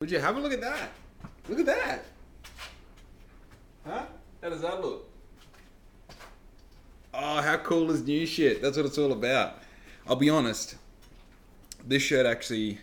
Would you have a look at that? Look at that. Huh? How does that look? Oh, how cool is new shit? That's what it's all about. I'll be honest. This shirt actually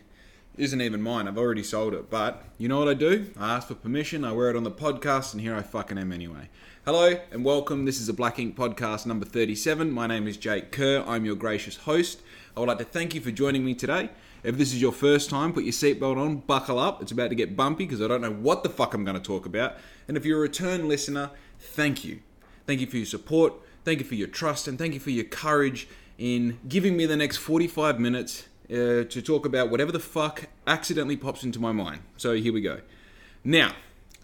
isn't even mine. I've already sold it. But you know what I do? I ask for permission. I wear it on the podcast, and here I fucking am anyway. Hello and welcome. This is a Black Ink podcast number 37. My name is Jake Kerr. I'm your gracious host. I would like to thank you for joining me today. If this is your first time, put your seatbelt on, buckle up. It's about to get bumpy because I don't know what the fuck I'm going to talk about. And if you're a return listener, thank you. Thank you for your support. Thank you for your trust. And thank you for your courage in giving me the next 45 minutes uh, to talk about whatever the fuck accidentally pops into my mind. So here we go. Now,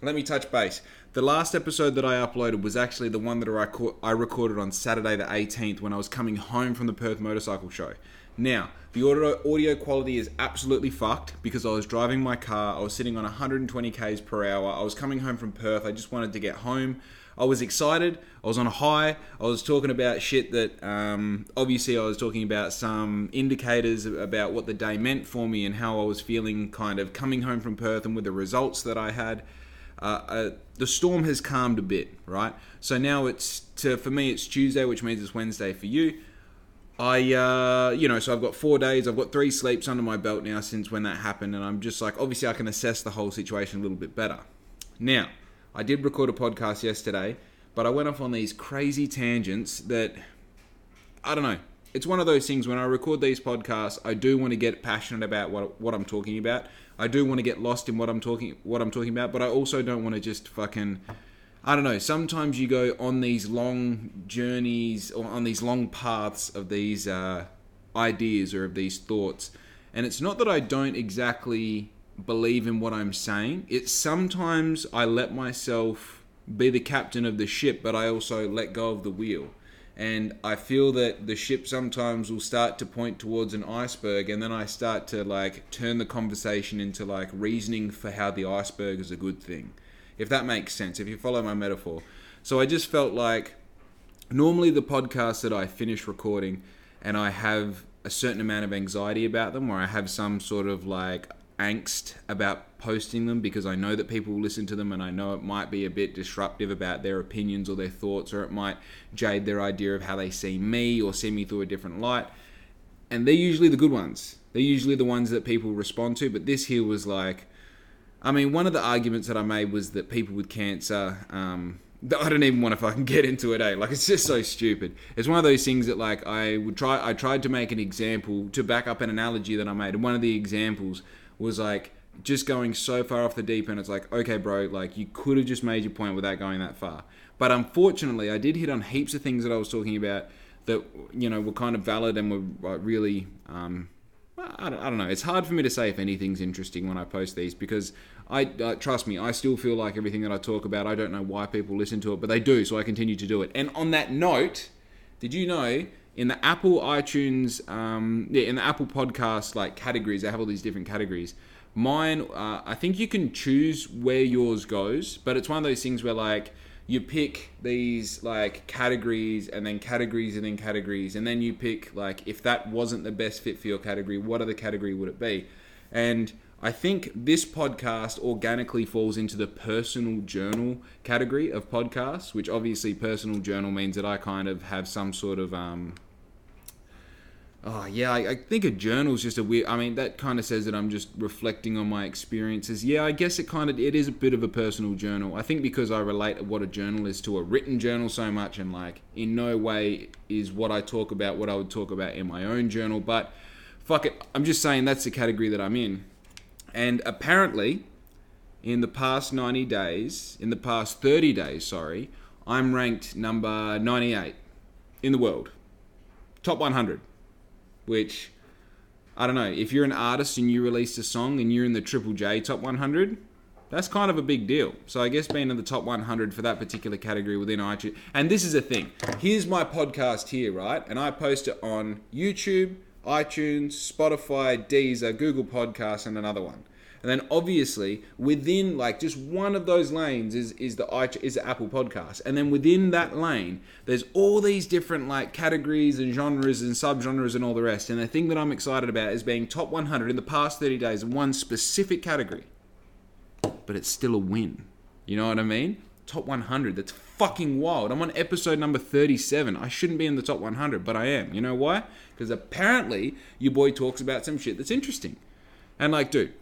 let me touch base. The last episode that I uploaded was actually the one that I, co- I recorded on Saturday the 18th when I was coming home from the Perth Motorcycle Show. Now, the audio, audio quality is absolutely fucked because I was driving my car, I was sitting on 120 k's per hour, I was coming home from Perth, I just wanted to get home. I was excited. I was on a high. I was talking about shit that um, obviously I was talking about some indicators about what the day meant for me and how I was feeling kind of coming home from Perth and with the results that I had. Uh, uh, the storm has calmed a bit, right? So now it's to for me it's Tuesday, which means it's Wednesday for you. I, uh, you know, so I've got four days. I've got three sleeps under my belt now since when that happened, and I'm just like, obviously, I can assess the whole situation a little bit better. Now, I did record a podcast yesterday, but I went off on these crazy tangents that I don't know. It's one of those things when I record these podcasts, I do want to get passionate about what what I'm talking about. I do want to get lost in what I'm talking what I'm talking about, but I also don't want to just fucking I don't know. Sometimes you go on these long journeys or on these long paths of these uh, ideas or of these thoughts, and it's not that I don't exactly believe in what I'm saying. It's sometimes I let myself be the captain of the ship, but I also let go of the wheel. And I feel that the ship sometimes will start to point towards an iceberg, and then I start to like turn the conversation into like reasoning for how the iceberg is a good thing if that makes sense, if you follow my metaphor. So I just felt like normally the podcasts that I finish recording and I have a certain amount of anxiety about them, or I have some sort of like angst about posting them because I know that people listen to them and I know it might be a bit disruptive about their opinions or their thoughts, or it might jade their idea of how they see me or see me through a different light. And they're usually the good ones. They're usually the ones that people respond to. But this here was like, I mean, one of the arguments that I made was that people with cancer. Um, I don't even want to fucking get into it, eh? Like it's just so stupid. It's one of those things that like I would try. I tried to make an example to back up an analogy that I made, and one of the examples was like just going so far off the deep end. It's like, okay, bro, like you could have just made your point without going that far. But unfortunately, I did hit on heaps of things that I was talking about that you know were kind of valid and were really. Um, I don't, I don't know. It's hard for me to say if anything's interesting when I post these because I uh, trust me, I still feel like everything that I talk about, I don't know why people listen to it, but they do, so I continue to do it. And on that note, did you know in the Apple iTunes, um, yeah, in the Apple Podcast like categories, they have all these different categories. Mine, uh, I think you can choose where yours goes, but it's one of those things where like you pick these like categories and then categories and then categories, and then you pick like if that wasn't the best fit for your category, what other category would it be? And I think this podcast organically falls into the personal journal category of podcasts, which obviously personal journal means that I kind of have some sort of um, Oh yeah, I, I think a journal is just a weird. I mean, that kind of says that I'm just reflecting on my experiences. Yeah, I guess it kind of it is a bit of a personal journal. I think because I relate what a journal is to a written journal so much, and like in no way is what I talk about what I would talk about in my own journal. But fuck it, I'm just saying that's the category that I'm in. And apparently, in the past 90 days, in the past 30 days, sorry, I'm ranked number 98 in the world. Top 100. Which, I don't know, if you're an artist and you released a song and you're in the Triple J Top 100, that's kind of a big deal. So I guess being in the top 100 for that particular category within iTunes. And this is a thing. Here's my podcast here, right? And I post it on YouTube, iTunes, Spotify, Deezer, Google Podcasts, and another one. And then obviously within like just one of those lanes is is the is the Apple Podcast, and then within that lane there's all these different like categories and genres and subgenres and all the rest. And the thing that I'm excited about is being top 100 in the past 30 days in one specific category. but it's still a win. You know what I mean? Top 100. That's fucking wild. I'm on episode number 37. I shouldn't be in the top 100, but I am. You know why? Because apparently your boy talks about some shit that's interesting. And like, dude,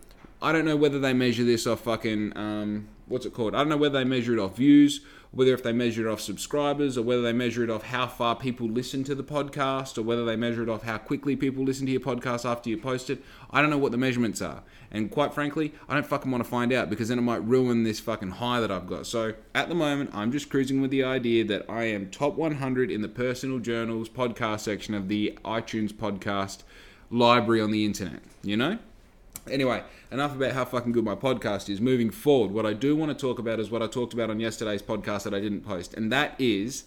I don't know whether they measure this off fucking um, what's it called? I don't know whether they measure it off views, whether if they measure it off subscribers, or whether they measure it off how far people listen to the podcast, or whether they measure it off how quickly people listen to your podcast after you post it. I don't know what the measurements are, and quite frankly, I don't fucking want to find out because then it might ruin this fucking high that I've got. So at the moment, I'm just cruising with the idea that I am top 100 in the personal journals podcast section of the iTunes podcast library on the internet. You know. Anyway, enough about how fucking good my podcast is. Moving forward, what I do want to talk about is what I talked about on yesterday's podcast that I didn't post, and that is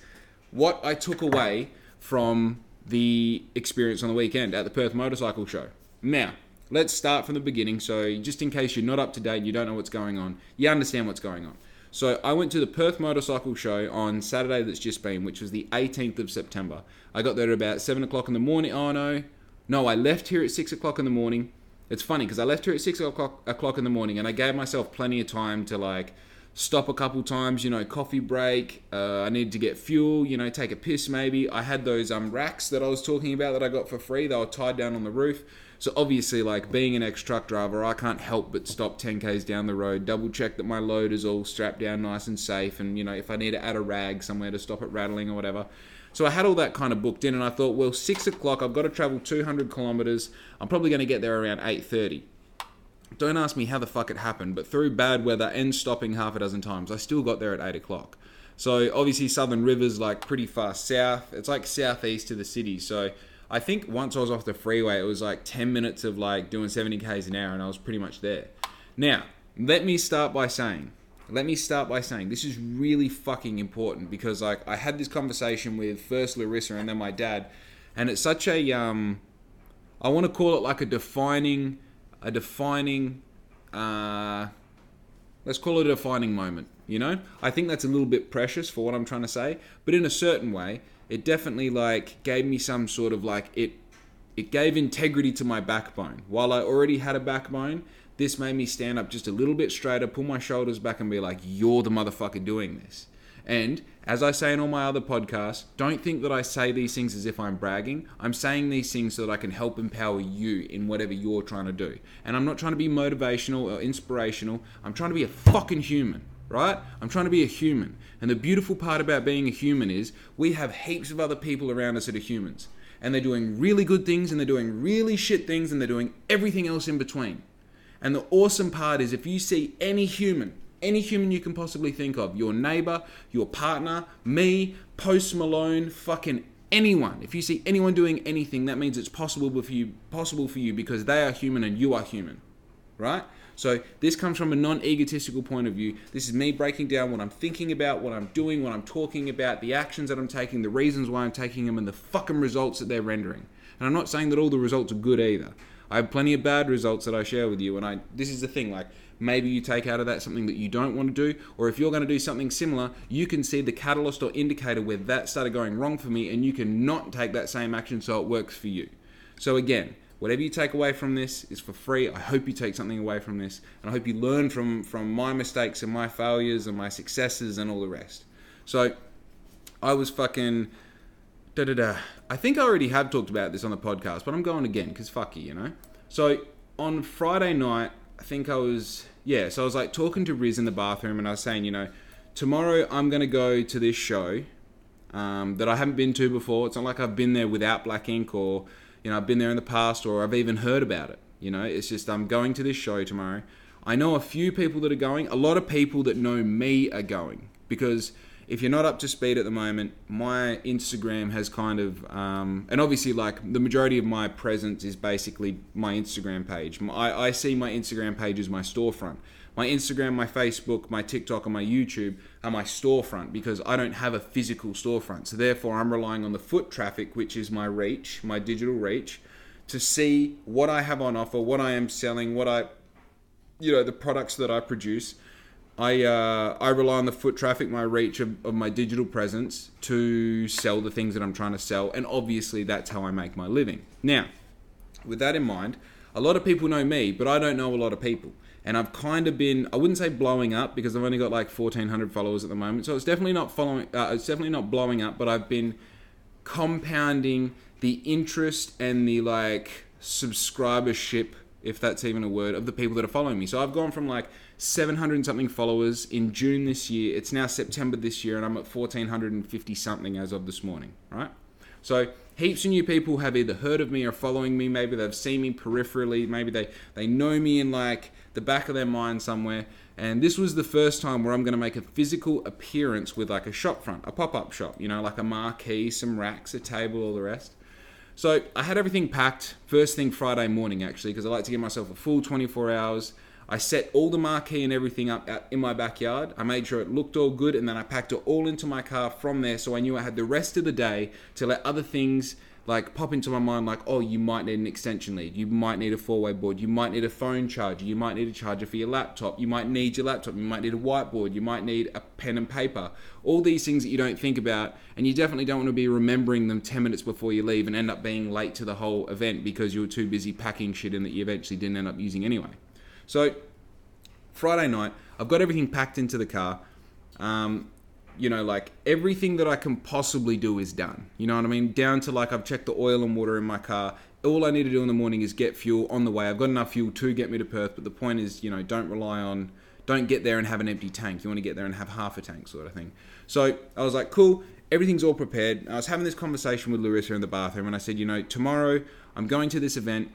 what I took away from the experience on the weekend at the Perth Motorcycle Show. Now, let's start from the beginning. So, just in case you're not up to date, and you don't know what's going on, you understand what's going on. So, I went to the Perth Motorcycle Show on Saturday that's just been, which was the 18th of September. I got there at about 7 o'clock in the morning. Oh, no. No, I left here at 6 o'clock in the morning it's funny because I left here at six o'clock, o'clock in the morning, and I gave myself plenty of time to like stop a couple times. You know, coffee break. Uh, I needed to get fuel. You know, take a piss maybe. I had those um racks that I was talking about that I got for free. They were tied down on the roof. So obviously, like being an ex truck driver, I can't help but stop 10k's down the road, double check that my load is all strapped down nice and safe, and you know if I need to add a rag somewhere to stop it rattling or whatever. So I had all that kind of booked in, and I thought, well, six o'clock, I've got to travel 200 kilometers. I'm probably going to get there around 8:30. Don't ask me how the fuck it happened, but through bad weather and stopping half a dozen times, I still got there at 8 o'clock. So obviously, Southern River's like pretty far south. It's like southeast to the city. So I think once I was off the freeway, it was like 10 minutes of like doing 70 k's an hour, and I was pretty much there. Now, let me start by saying let me start by saying this is really fucking important because like I had this conversation with first Larissa and then my dad, and it's such a um, I want to call it like a defining, a defining, uh, let's call it a defining moment. You know, I think that's a little bit precious for what I'm trying to say, but in a certain way, it definitely like gave me some sort of like it, it gave integrity to my backbone. While I already had a backbone, this made me stand up just a little bit straighter, pull my shoulders back, and be like, you're the motherfucker doing this. And as I say in all my other podcasts, don't think that I say these things as if I'm bragging. I'm saying these things so that I can help empower you in whatever you're trying to do. And I'm not trying to be motivational or inspirational. I'm trying to be a fucking human, right? I'm trying to be a human. And the beautiful part about being a human is we have heaps of other people around us that are humans. And they're doing really good things and they're doing really shit things and they're doing everything else in between. And the awesome part is if you see any human, any human you can possibly think of, your neighbor, your partner, me, Post Malone, fucking anyone. If you see anyone doing anything, that means it's possible for you possible for you because they are human and you are human. Right? So this comes from a non-egotistical point of view. This is me breaking down what I'm thinking about, what I'm doing, what I'm talking about, the actions that I'm taking, the reasons why I'm taking them, and the fucking results that they're rendering. And I'm not saying that all the results are good either. I have plenty of bad results that I share with you, and I this is the thing like maybe you take out of that something that you don't want to do, or if you're going to do something similar, you can see the catalyst or indicator where that started going wrong for me, and you can not take that same action so it works for you. So again, whatever you take away from this is for free. I hope you take something away from this, and I hope you learn from from my mistakes and my failures and my successes and all the rest. So I was fucking da da da. I think I already have talked about this on the podcast, but I'm going again because fuck you, you know. So on Friday night, I think I was yeah. So I was like talking to Riz in the bathroom, and I was saying, you know, tomorrow I'm gonna go to this show um, that I haven't been to before. It's not like I've been there without Black Ink, or you know, I've been there in the past, or I've even heard about it. You know, it's just I'm going to this show tomorrow. I know a few people that are going. A lot of people that know me are going because if you're not up to speed at the moment, my Instagram has kind of, um, and obviously, like the majority of my presence is basically my Instagram page. I, I see my Instagram page as my storefront. My Instagram, my Facebook, my TikTok, and my YouTube are my storefront because I don't have a physical storefront. So, therefore, I'm relying on the foot traffic, which is my reach, my digital reach, to see what I have on offer, what I am selling, what I, you know, the products that I produce I uh, I rely on the foot traffic, my reach of, of, my digital presence to sell the things that I'm trying to sell, and obviously that's how I make my living. Now, with that in mind, a lot of people know me, but I don't know a lot of people. and I've kind of been I wouldn't say blowing up because I've only got like 1400 followers at the moment so it's definitely not following uh, it's definitely not blowing up but I've been compounding the interest and the like subscribership if that's even a word of the people that are following me so I've gone from like 700 and something followers in June this year it's now September this year and I'm at 1450 something as of this morning right so heaps of new people have either heard of me or following me maybe they've seen me peripherally maybe they they know me in like the back of their mind somewhere. And this was the first time where I'm going to make a physical appearance with like a shop front, a pop up shop, you know, like a marquee, some racks, a table, all the rest. So I had everything packed first thing Friday morning actually, because I like to give myself a full 24 hours. I set all the marquee and everything up in my backyard. I made sure it looked all good and then I packed it all into my car from there so I knew I had the rest of the day to let other things like pop into my mind like oh you might need an extension lead. You might need a four-way board. You might need a phone charger. You might need a charger for your laptop. You might need your laptop. You might need a whiteboard. You might need a pen and paper. All these things that you don't think about and you definitely don't want to be remembering them 10 minutes before you leave and end up being late to the whole event because you were too busy packing shit in that you eventually didn't end up using anyway so friday night i've got everything packed into the car um, you know, like everything that I can possibly do is done. You know what I mean? Down to like I've checked the oil and water in my car. All I need to do in the morning is get fuel on the way. I've got enough fuel to get me to Perth, but the point is, you know, don't rely on, don't get there and have an empty tank. You want to get there and have half a tank, sort of thing. So I was like, cool, everything's all prepared. I was having this conversation with Larissa in the bathroom, and I said, you know, tomorrow I'm going to this event.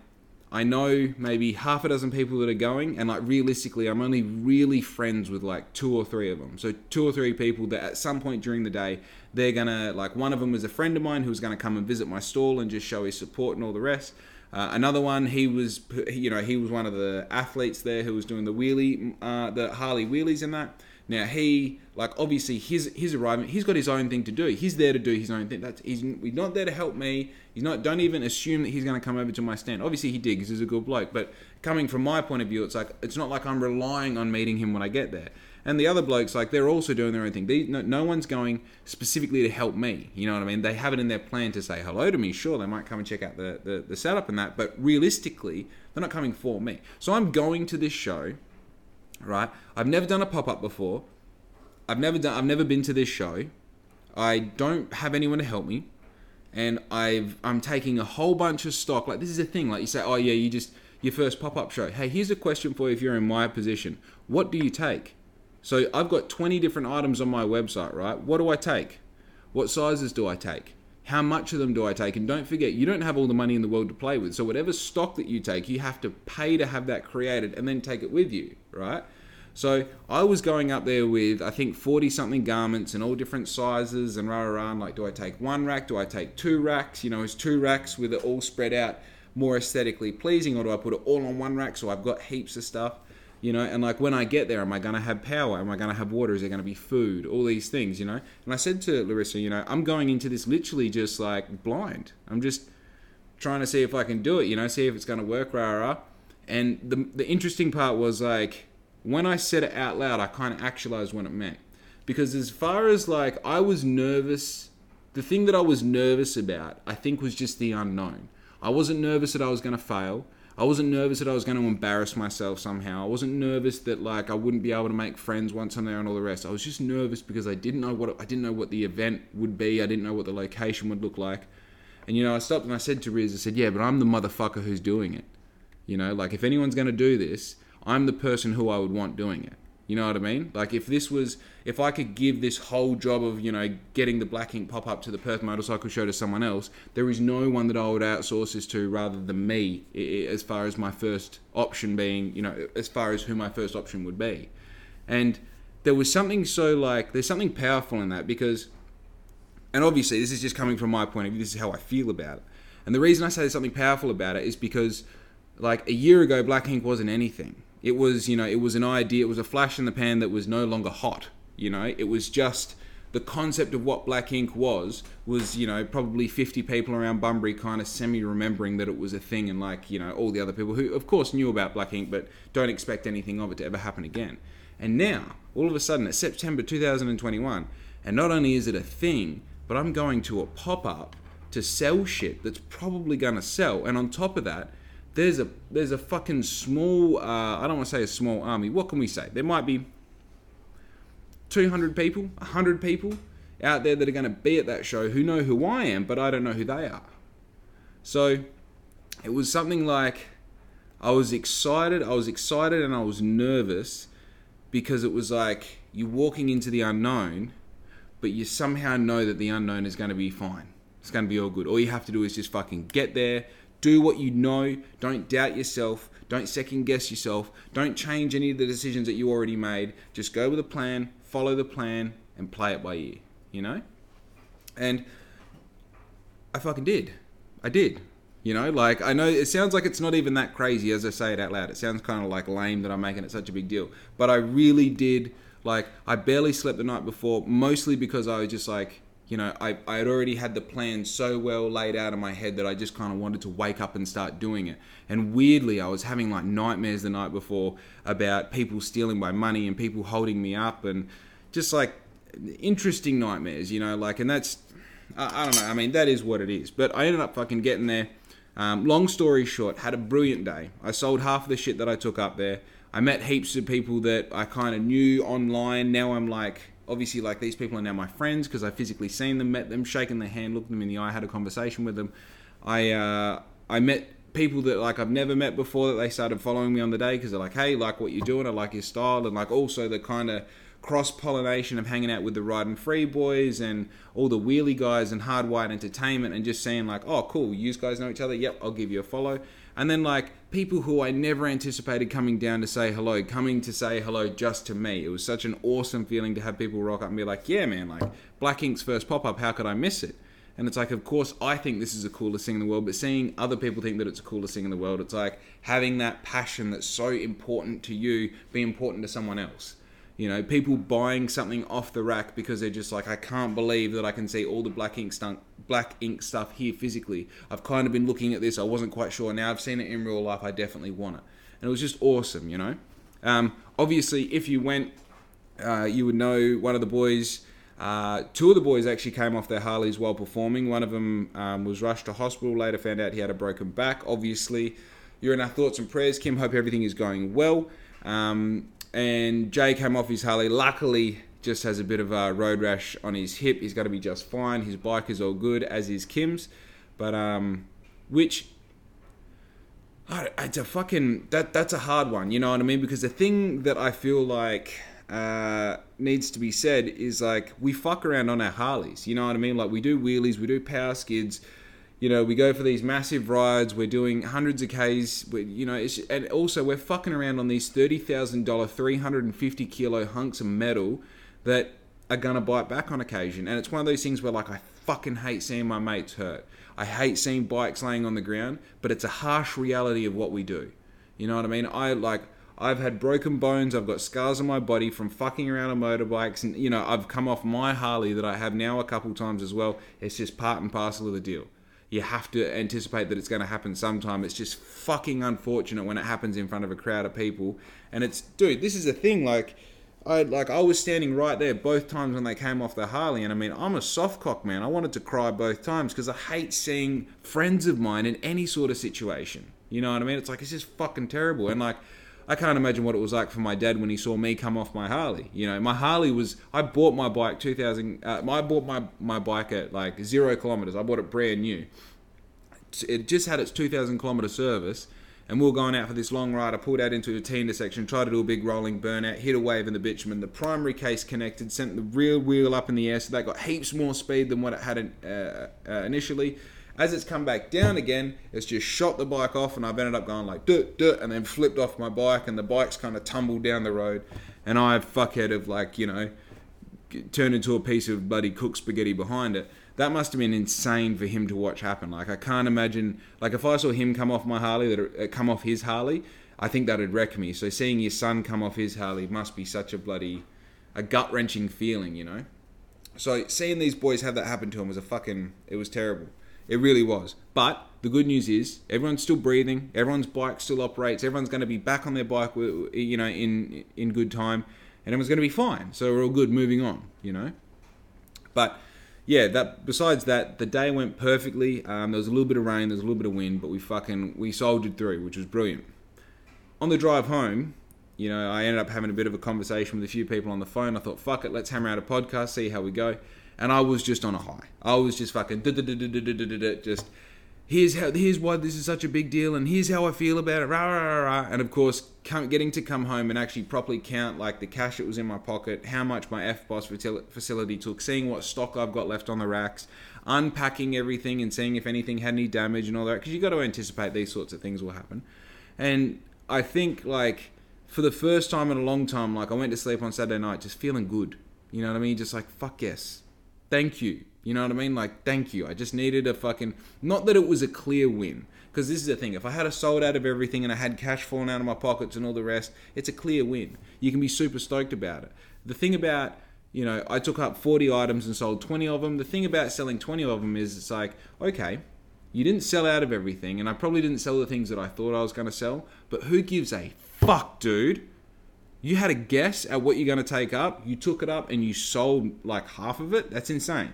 I know maybe half a dozen people that are going, and like realistically, I'm only really friends with like two or three of them. So two or three people that at some point during the day, they're gonna like one of them was a friend of mine who was gonna come and visit my stall and just show his support and all the rest. Uh, another one, he was, you know, he was one of the athletes there who was doing the wheelie, uh, the Harley wheelies and that. Now he, like, obviously his his arriving, he's got his own thing to do. He's there to do his own thing. That's he's, he's not there to help me. He's not. Don't even assume that he's going to come over to my stand. Obviously he did because he's a good bloke. But coming from my point of view, it's like it's not like I'm relying on meeting him when I get there. And the other blokes, like they're also doing their own thing. They, no, no one's going specifically to help me. You know what I mean? They have it in their plan to say hello to me. Sure, they might come and check out the, the, the setup and that, but realistically, they're not coming for me. So I'm going to this show right? I've never done a pop up before. I've never done. I've never been to this show. I don't have anyone to help me, and I've I'm taking a whole bunch of stock. Like this is a thing. Like you say, oh yeah, you just your first pop up show. Hey, here's a question for you. If you're in my position, what do you take? So I've got 20 different items on my website, right? What do I take? What sizes do I take? How much of them do I take? And don't forget, you don't have all the money in the world to play with. So whatever stock that you take, you have to pay to have that created and then take it with you, right? So I was going up there with I think 40 something garments and all different sizes and rah rah. And like, do I take one rack? Do I take two racks? You know, is two racks with it all spread out more aesthetically pleasing, or do I put it all on one rack so I've got heaps of stuff? You know, and like when I get there, am I going to have power? Am I going to have water? Is there going to be food? All these things, you know. And I said to Larissa, you know, I'm going into this literally just like blind. I'm just trying to see if I can do it, you know, see if it's going to work, rah rah. And the the interesting part was like when I said it out loud, I kind of actualized what it meant. Because as far as like, I was nervous, the thing that I was nervous about, I think was just the unknown. I wasn't nervous that I was going to fail. I wasn't nervous that I was going to embarrass myself somehow. I wasn't nervous that like I wouldn't be able to make friends once I'm there and all the rest. I was just nervous because I didn't know what I didn't know what the event would be. I didn't know what the location would look like. And you know, I stopped and I said to Riz, I said, "Yeah, but I'm the motherfucker who's doing it." You know, like if anyone's going to do this, I'm the person who I would want doing it. You know what I mean? Like if this was, if I could give this whole job of you know getting the Black Ink pop up to the Perth Motorcycle Show to someone else, there is no one that I would outsource this to rather than me. As far as my first option being, you know, as far as who my first option would be, and there was something so like there's something powerful in that because, and obviously this is just coming from my point of view. This is how I feel about it, and the reason I say there's something powerful about it is because, like a year ago, Black Ink wasn't anything it was, you know, it was an idea, it was a flash in the pan that was no longer hot. You know, it was just the concept of what black ink was was you know probably 50 people around bunbury kind of semi remembering that it was a thing and like you know all the other people who of course knew about black ink but don't expect anything of it to ever happen again and now all of a sudden it's september 2021 and not only is it a thing but i'm going to a pop-up to sell shit that's probably going to sell and on top of that there's a there's a fucking small uh, I don't want to say a small army. What can we say? There might be 200 people, 100 people out there that are going to be at that show who know who I am, but I don't know who they are. So it was something like I was excited, I was excited and I was nervous because it was like you're walking into the unknown, but you somehow know that the unknown is going to be fine. It's going to be all good. All you have to do is just fucking get there, do what you know, don't doubt yourself, don't second guess yourself, don't change any of the decisions that you already made. Just go with a plan, follow the plan, and play it by ear, you know? And I fucking did. I did. You know, like I know it sounds like it's not even that crazy as I say it out loud. It sounds kind of like lame that I'm making it such a big deal. But I really did like I barely slept the night before, mostly because I was just like, you know, I, I had already had the plan so well laid out in my head that I just kind of wanted to wake up and start doing it. And weirdly, I was having like nightmares the night before about people stealing my money and people holding me up and just like interesting nightmares, you know, like, and that's, I, I don't know, I mean, that is what it is. But I ended up fucking getting there. Um, long story short, had a brilliant day. I sold half of the shit that I took up there. I met heaps of people that I kind of knew online. Now I'm like, obviously like these people are now my friends because I physically seen them, met them, shaken their hand, looked them in the eye, had a conversation with them. I uh, I met people that like I've never met before that they started following me on the day because they're like, hey, like what you're doing, I like your style, and like also the kind of cross pollination of hanging out with the riding free boys and all the wheelie guys and hardwired entertainment and just saying like, oh cool, you guys know each other, yep, I'll give you a follow. And then like people who I never anticipated coming down to say hello, coming to say hello just to me. It was such an awesome feeling to have people rock up and be like, yeah, man, like Black Ink's first pop up, how could I miss it? And it's like, of course, I think this is the coolest thing in the world, but seeing other people think that it's the coolest thing in the world, it's like having that passion that's so important to you be important to someone else. You know, people buying something off the rack because they're just like, I can't believe that I can see all the black ink stuff, black ink stuff here physically. I've kind of been looking at this. I wasn't quite sure. Now I've seen it in real life. I definitely want it, and it was just awesome. You know, um, obviously, if you went, uh, you would know one of the boys. Uh, two of the boys actually came off their Harleys while performing. One of them um, was rushed to hospital. Later, found out he had a broken back. Obviously, you're in our thoughts and prayers, Kim. Hope everything is going well. Um, and Jay came off his Harley. Luckily, just has a bit of a road rash on his hip. He's going to be just fine. His bike is all good, as is Kim's. But um, which it's a fucking that that's a hard one. You know what I mean? Because the thing that I feel like uh, needs to be said is like we fuck around on our Harleys. You know what I mean? Like we do wheelies, we do power skids you know, we go for these massive rides. We're doing hundreds of k's. We, you know, and also we're fucking around on these thirty thousand dollar, three hundred and fifty kilo hunks of metal that are gonna bite back on occasion. And it's one of those things where like I fucking hate seeing my mates hurt. I hate seeing bikes laying on the ground, but it's a harsh reality of what we do. You know what I mean? I like. I've had broken bones. I've got scars on my body from fucking around on motorbikes, and you know I've come off my Harley that I have now a couple times as well. It's just part and parcel of the deal you have to anticipate that it's going to happen sometime. It's just fucking unfortunate when it happens in front of a crowd of people. And it's, dude, this is a thing. Like, I like I was standing right there both times when they came off the Harley, and I mean I'm a soft cock man. I wanted to cry both times because I hate seeing friends of mine in any sort of situation. You know what I mean? It's like it's just fucking terrible. And like I can't imagine what it was like for my dad when he saw me come off my Harley. You know, my Harley was I bought my bike 2000. Uh, I bought my my bike at like zero kilometers. I bought it brand new. It just had its 2,000 kilometer service, and we were going out for this long ride. I pulled out into a T intersection, tried to do a big rolling burnout, hit a wave in the bitumen. The primary case connected, sent the rear wheel up in the air, so that got heaps more speed than what it had uh, uh, initially as it's come back down again, it's just shot the bike off, and I've ended up going like duh duh, and then flipped off my bike, and the bike's kind of tumbled down the road, and I fuckhead of like you know turned into a piece of bloody cooked spaghetti behind it. That must have been insane for him to watch happen. Like I can't imagine. Like if I saw him come off my Harley, that uh, come off his Harley, I think that'd wreck me. So seeing your son come off his Harley must be such a bloody, a gut wrenching feeling, you know. So seeing these boys have that happen to him was a fucking. It was terrible. It really was. But the good news is everyone's still breathing. Everyone's bike still operates. Everyone's going to be back on their bike, you know, in in good time, and everyone's going to be fine. So we're all good. Moving on, you know. But yeah, that besides that, the day went perfectly. Um, there was a little bit of rain, there was a little bit of wind, but we fucking we soldiered through, which was brilliant. On the drive home, you know, I ended up having a bit of a conversation with a few people on the phone. I thought, fuck it, let's hammer out a podcast, see how we go. And I was just on a high. I was just fucking just here's how here's why this is such a big deal and here's how I feel about it rah, rah, rah, and of course come, getting to come home and actually properly count like the cash that was in my pocket how much my EFTPOS facility took seeing what stock I've got left on the racks unpacking everything and seeing if anything had any damage and all that because you got to anticipate these sorts of things will happen. And I think like for the first time in a long time like I went to sleep on Saturday night just feeling good. You know what I mean? Just like fuck yes thank you you know what I mean? Like, thank you. I just needed a fucking. Not that it was a clear win, because this is the thing. If I had a sold out of everything and I had cash falling out of my pockets and all the rest, it's a clear win. You can be super stoked about it. The thing about you know, I took up 40 items and sold 20 of them. The thing about selling 20 of them is it's like, okay, you didn't sell out of everything, and I probably didn't sell the things that I thought I was going to sell, but who gives a fuck, dude? You had a guess at what you're going to take up, you took it up, and you sold like half of it. That's insane.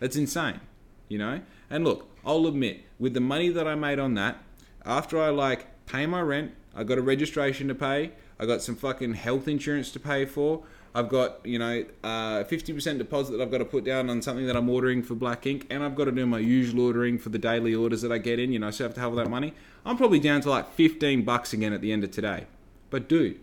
That's insane, you know? And look, I'll admit, with the money that I made on that, after I like pay my rent, I got a registration to pay, I got some fucking health insurance to pay for, I've got, you know, uh, 50% deposit that I've got to put down on something that I'm ordering for Black Ink, and I've got to do my usual ordering for the daily orders that I get in, you know, so I have to have all that money. I'm probably down to like 15 bucks again at the end of today. But dude,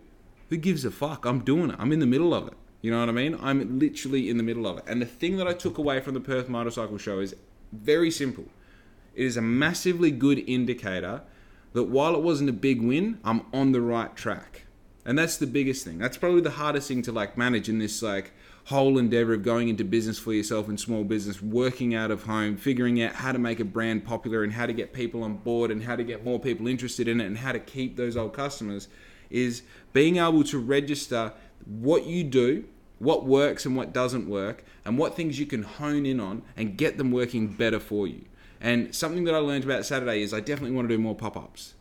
who gives a fuck? I'm doing it. I'm in the middle of it. You know what I mean? I'm literally in the middle of it. And the thing that I took away from the Perth Motorcycle Show is very simple. It is a massively good indicator that while it wasn't a big win, I'm on the right track. And that's the biggest thing. That's probably the hardest thing to like manage in this like whole endeavor of going into business for yourself and small business, working out of home, figuring out how to make a brand popular and how to get people on board and how to get more people interested in it and how to keep those old customers is being able to register what you do what works and what doesn't work, and what things you can hone in on and get them working better for you. And something that I learned about Saturday is I definitely want to do more pop ups.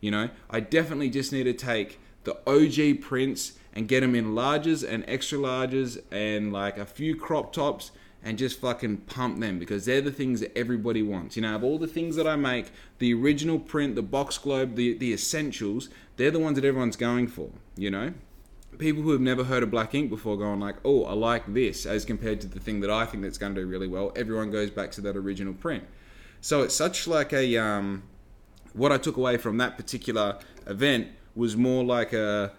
You know, I definitely just need to take the OG prints and get them in larges and extra larges and like a few crop tops and just fucking pump them because they're the things that everybody wants. You know, of all the things that I make, the original print, the box globe, the the essentials, they're the ones that everyone's going for, you know? people who have never heard of black ink before going like oh i like this as compared to the thing that i think that's going to do really well everyone goes back to that original print so it's such like a um, what i took away from that particular event was more like a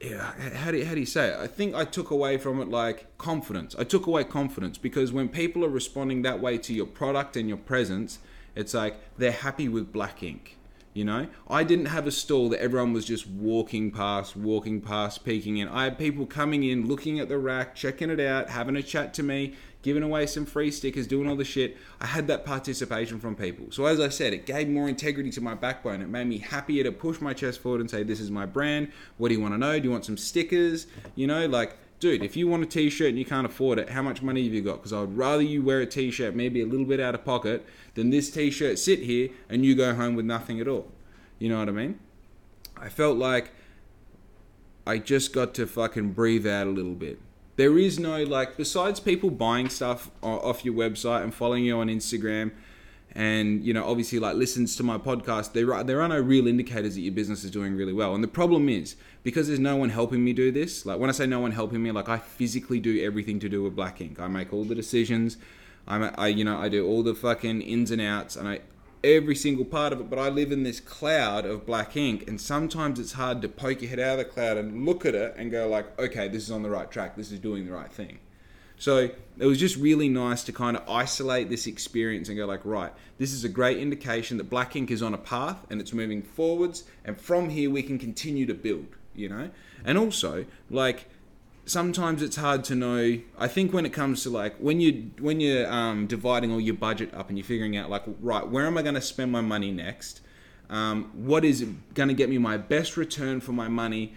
yeah, how do, you, how do you say it? I think I took away from it like confidence. I took away confidence because when people are responding that way to your product and your presence, it's like they're happy with black ink. You know, I didn't have a stall that everyone was just walking past, walking past, peeking in. I had people coming in, looking at the rack, checking it out, having a chat to me, giving away some free stickers, doing all the shit. I had that participation from people. So as I said, it gave more integrity to my backbone. It made me happier to push my chest forward and say, "This is my brand. What do you want to know? Do you want some stickers? You know, like." dude, if you want a t-shirt and you can't afford it, how much money have you got? Because I would rather you wear a t-shirt, maybe a little bit out of pocket, than this t-shirt sit here and you go home with nothing at all. You know what I mean? I felt like I just got to fucking breathe out a little bit. There is no like besides people buying stuff off your website and following you on Instagram and you know obviously like listens to my podcast there are there are no real indicators that your business is doing really well. And the problem is because there's no one helping me do this like when i say no one helping me like i physically do everything to do with black ink. I make all the decisions. I'm, I, you know, I do all the fucking ins and outs, and I every single part of it, but I live in this cloud of black ink, and sometimes it's hard to poke your head out of the cloud and look at it and go like, okay, this is on the right track, this is doing the right thing. So it was just really nice to kind of isolate this experience and go like, right, this is a great indication that black ink is on a path and it's moving forwards, and from here we can continue to build, you know. And also, like sometimes it's hard to know. I think when it comes to like when you when you're um, dividing all your budget up and you're figuring out like right where am I going to spend my money next? Um, what is going to get me my best return for my money?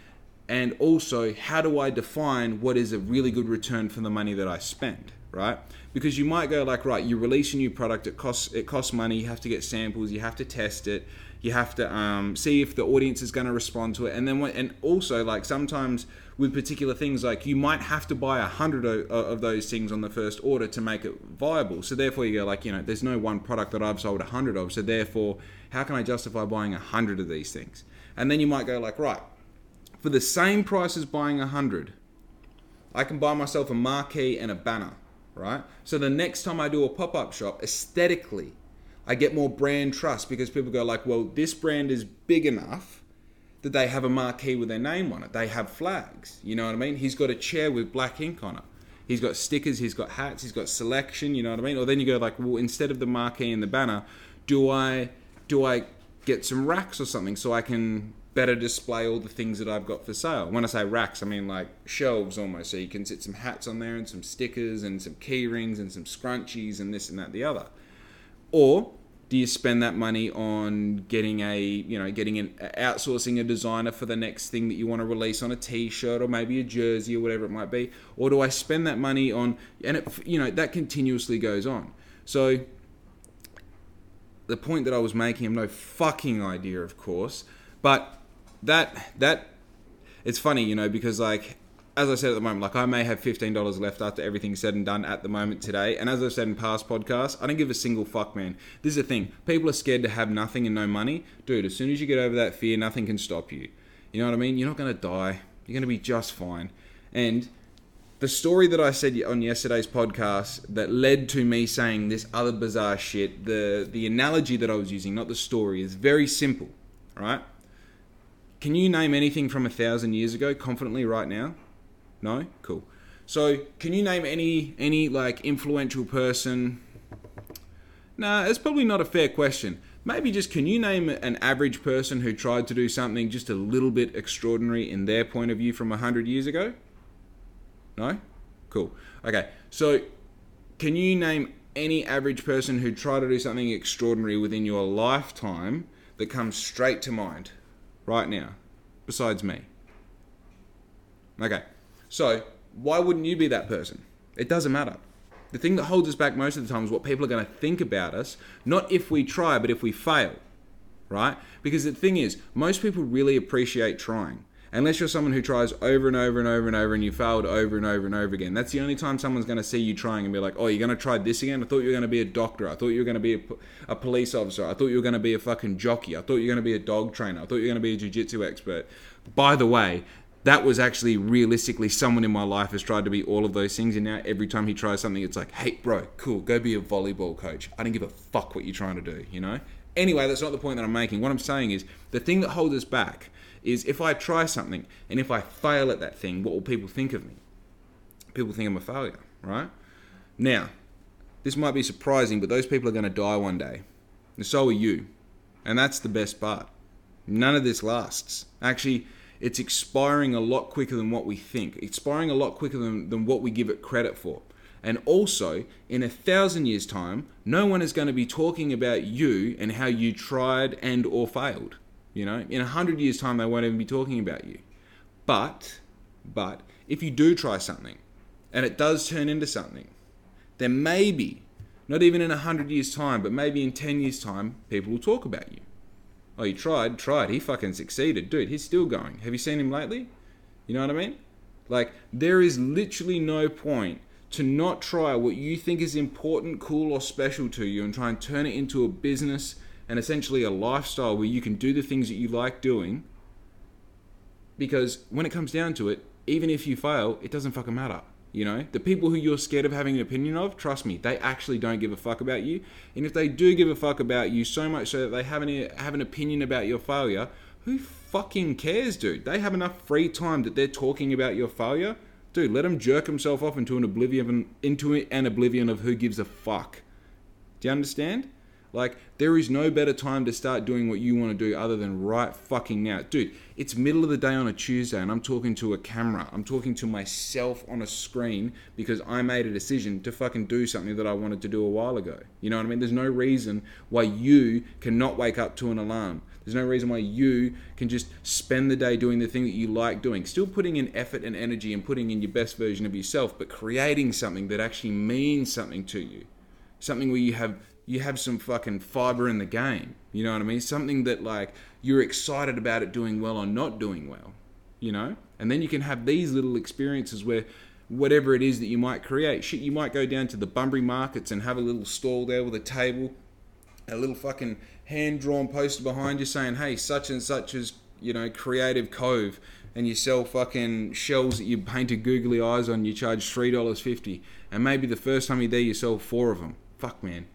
And also, how do I define what is a really good return for the money that I spend? Right? Because you might go like, right, you release a new product, it costs it costs money. You have to get samples, you have to test it You have to um, see if the audience is going to respond to it, and then when, and also like sometimes with particular things, like you might have to buy a hundred of, those things on the first order to make it viable. So therefore, you go like, you know, there's no one product that I've sold a hundred of. So therefore, how can I justify buying a hundred of these things? And then you might go like, right, for the same price as buying a hundred, I can buy myself a marquee and a banner, right? So the next time I do a pop up shop, aesthetically I get more brand trust because people go like, well, this brand is big enough that they have a marquee with their name on it. They have flags. You know what I mean? He's got a chair with black ink on it. He's got stickers, he's got hats, he's got selection, you know what I mean? Or then you go like, well, instead of the marquee and the banner, do I do I get some racks or something so I can better display all the things that I've got for sale. When I say racks, I mean like shelves almost. So you can sit some hats on there and some stickers and some key rings and some scrunchies and this and that the other. Or do you spend that money on getting a you know getting an outsourcing a designer for the next thing that you want to release on a t-shirt or maybe a jersey or whatever it might be? Or do i spend that money on and it you know that continuously goes on. So the point that i was making i have no fucking idea of course but that that it's funny you know because like as I said at the moment, like I may have fifteen dollars left after everything's said and done at the moment today. And as I've said in past podcasts, I don't give a single fuck, man. This is the thing: people are scared to have nothing and no money, dude. As soon as you get over that fear, nothing can stop you. You know what I mean? You're not gonna die. You're gonna be just fine. And the story that I said on yesterday's podcast that led to me saying this other bizarre shit, the the analogy that I was using, not the story, is very simple. Right? Can you name anything from a thousand years ago confidently right now? No, cool. So, can you name any any like influential person? Nah, it's probably not a fair question. Maybe just can you name an average person who tried to do something just a little bit extraordinary in their point of view from 100 years ago? No? Cool. Okay. So, can you name any average person who tried to do something extraordinary within your lifetime that comes straight to mind right now, besides me? Okay. So, why wouldn't you be that person? It doesn't matter. The thing that holds us back most of the time is what people are going to think about us, not if we try, but if we fail, right? Because the thing is, most people really appreciate trying. Unless you're someone who tries over and over and over and over and you failed over and over and over again. That's the only time someone's going to see you trying and be like, oh, you're going to try this again? I thought you were going to be a doctor. I thought you were going to be a, a police officer. I thought you were going to be a fucking jockey. I thought you were going to be a dog trainer. I thought you were going to be a jiu jitsu expert. By the way, that was actually realistically someone in my life has tried to be all of those things and now every time he tries something it's like hey bro cool go be a volleyball coach. I don't give a fuck what you're trying to do you know? Anyway that's not the point that i'm making. What i'm saying is the thing that holds us back is if i try something and if i fail at that thing what will people think of me? People think i'm a failure right? Now this might be surprising but those people are going to die one day and so are you and that's the best part. None of this lasts. Actually it's expiring a lot quicker than what we think, expiring a lot quicker than, than what we give it credit for. And also, in a thousand years' time, no one is going to be talking about you and how you tried and or failed. You know, in a hundred years' time, they won't even be talking about you. But, but if you do try something and it does turn into something, then maybe, not even in a hundred years' time, but maybe in ten years' time, people will talk about you. Oh, he tried, tried. He fucking succeeded. Dude, he's still going. Have you seen him lately? You know what I mean? Like, there is literally no point to not try what you think is important, cool, or special to you and try and turn it into a business and essentially a lifestyle where you can do the things that you like doing. Because when it comes down to it, even if you fail, it doesn't fucking matter. You know, the people who you're scared of having an opinion of, trust me, they actually don't give a fuck about you. And if they do give a fuck about you so much so that they have an, have an opinion about your failure, who fucking cares, dude? They have enough free time that they're talking about your failure. Dude, let them jerk himself off into an oblivion into an oblivion of who gives a fuck. Do you understand? Like, there is no better time to start doing what you want to do other than right fucking now. Dude, it's middle of the day on a Tuesday and I'm talking to a camera. I'm talking to myself on a screen because I made a decision to fucking do something that I wanted to do a while ago. You know what I mean? There's no reason why you cannot wake up to an alarm. There's no reason why you can just spend the day doing the thing that you like doing. Still putting in effort and energy and putting in your best version of yourself, but creating something that actually means something to you something where you have you have some fucking fiber in the game. You know what I mean? Something that like you're excited about it doing well or not doing well. You know, and then you can have these little experiences where whatever it is that you might create. Shit, you might go down to the Bunbury markets and have a little stall there with a table, a little fucking hand drawn poster behind you saying, hey, such and such is, you know, Creative Cove. And you sell fucking shells that you painted googly eyes on, you charge $3.50. And maybe the first time you're there, you sell four of them. Fuck, man.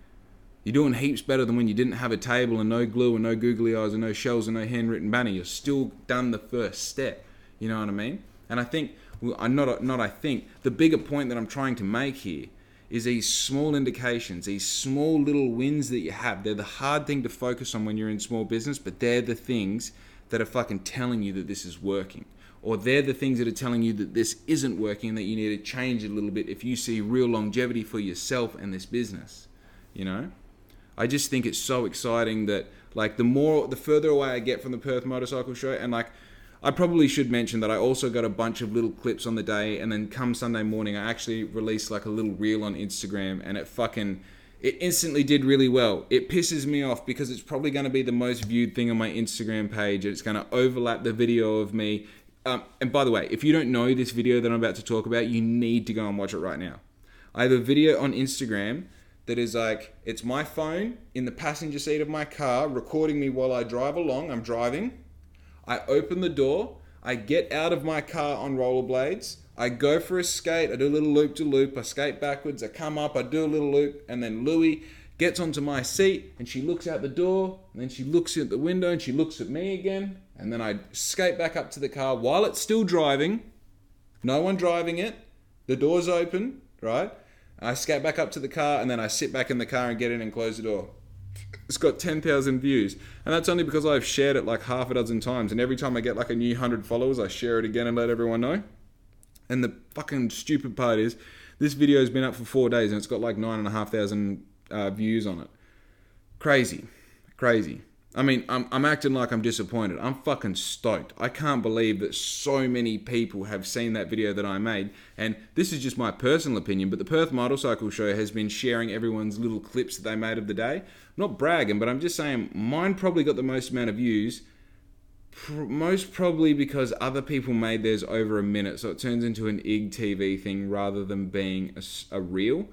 You're doing heaps better than when you didn't have a table and no glue and no googly eyes and no shells and no handwritten banner. You're still done the first step. You know what I mean? And I think not not I think the bigger point that I'm trying to make here is these small indications, these small little wins that you have. They're the hard thing to focus on when you're in small business, but they're the things that are fucking telling you that this is working. Or they're the things that are telling you that this isn't working, and that you need to change it a little bit if you see real longevity for yourself and this business. You know? I just think it's so exciting that like the more the further away I get from the Perth Motorcycle Show and like I probably should mention that I also got a bunch of little clips on the day, and then come Sunday morning, I actually released like a little reel on Instagram, and it fucking it instantly did really well. It pisses me off because it's probably going to be the most viewed thing on my Instagram page. And it's going to overlap the video of me. Um, and by the way, if you don't know this video that I'm about to talk about, you need to go and watch it right now. I have a video on Instagram that is like it's my phone in the passenger seat of my car recording me while I drive along. I'm driving I open the door, I get out of my car on rollerblades, I go for a skate, I do a little loop to loop, I skate backwards, I come up, I do a little loop, and then Louie gets onto my seat and she looks out the door, and then she looks at the window and she looks at me again, and then I skate back up to the car while it's still driving, no one driving it, the door's open, right? I skate back up to the car and then I sit back in the car and get in and close the door it's got 10,000 views. And that's only because I've shared it like half a dozen times. And every time I get like a new 100 followers, I share it again and let everyone know. And the fucking stupid part is, this video has been up for four days and it's got like 9,500 uh, views on it. Crazy. Crazy. I mean, I'm, I'm acting like I'm disappointed. I'm fucking stoked. I can't believe that so many people have seen that video that I made. And this is just my personal opinion, but the Perth Motorcycle Show has been sharing everyone's little clips that they made of the day. I'm not bragging, but I'm just saying mine probably got the most amount of views. Most probably because other people made theirs over a minute, so it turns into an IGTV thing rather than being a, a reel.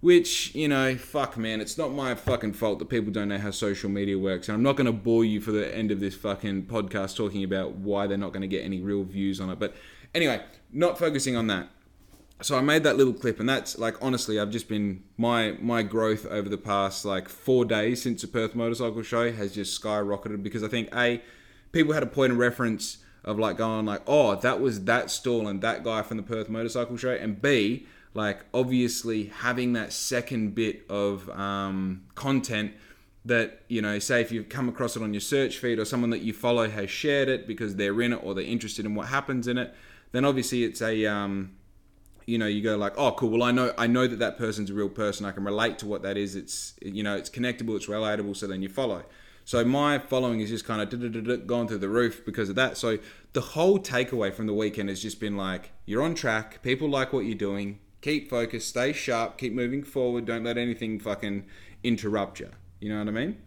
Which, you know, fuck, man, it's not my fucking fault that people don't know how social media works. And I'm not going to bore you for the end of this fucking podcast talking about why they're not going to get any real views on it. But anyway, not focusing on that. So I made that little clip, and that's like honestly, I've just been my my growth over the past like four days since the Perth Motorcycle Show has just skyrocketed because I think a people had a point of reference of like going like, oh, that was that stall and that guy from the Perth Motorcycle Show, and b like obviously having that second bit of um, content that you know say if you've come across it on your search feed or someone that you follow has shared it because they're in it or they're interested in what happens in it then obviously it's a um, you know you go like oh cool. Well i know i know that that person's a real person. I can relate to what that is. It's you know it's connectable it's relatable. So then you follow. So my following is just kind of gone through the roof because of that. So the whole takeaway from the weekend has just been like you're on track. People like what you're doing keep focused, stay sharp, keep moving forward. Don't let anything fucking interrupt you. You know what I mean?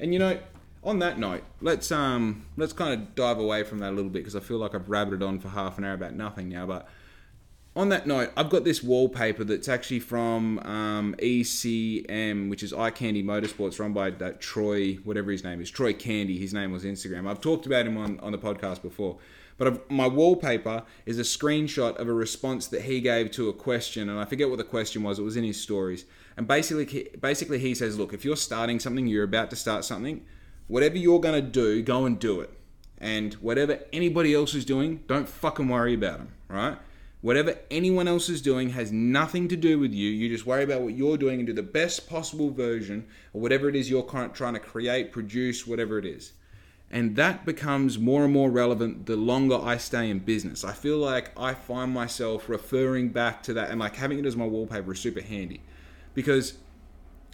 And you know, on that note, let's um let's kind of dive away from that a little bit because I feel like I've rabbited on for half an hour about nothing now. But on that note, I've got this wallpaper that's actually from um, ECM, which is Eye Candy Motorsports, run by that Troy, whatever his name is, Troy Candy. His name was Instagram. I've talked about him on on the podcast before. But my wallpaper is a screenshot of a response that he gave to a question, and I forget what the question was. It was in his stories, and basically, basically he says, "Look, if you're starting something, you're about to start something, whatever you're gonna do, go and do it, and whatever anybody else is doing, don't fucking worry about them, right?" Whatever anyone else is doing has nothing to do with you. You just worry about what you're doing and do the best possible version of whatever it is you're trying to create, produce, whatever it is. And that becomes more and more relevant the longer I stay in business. I feel like I find myself referring back to that and like having it as my wallpaper is super handy. Because,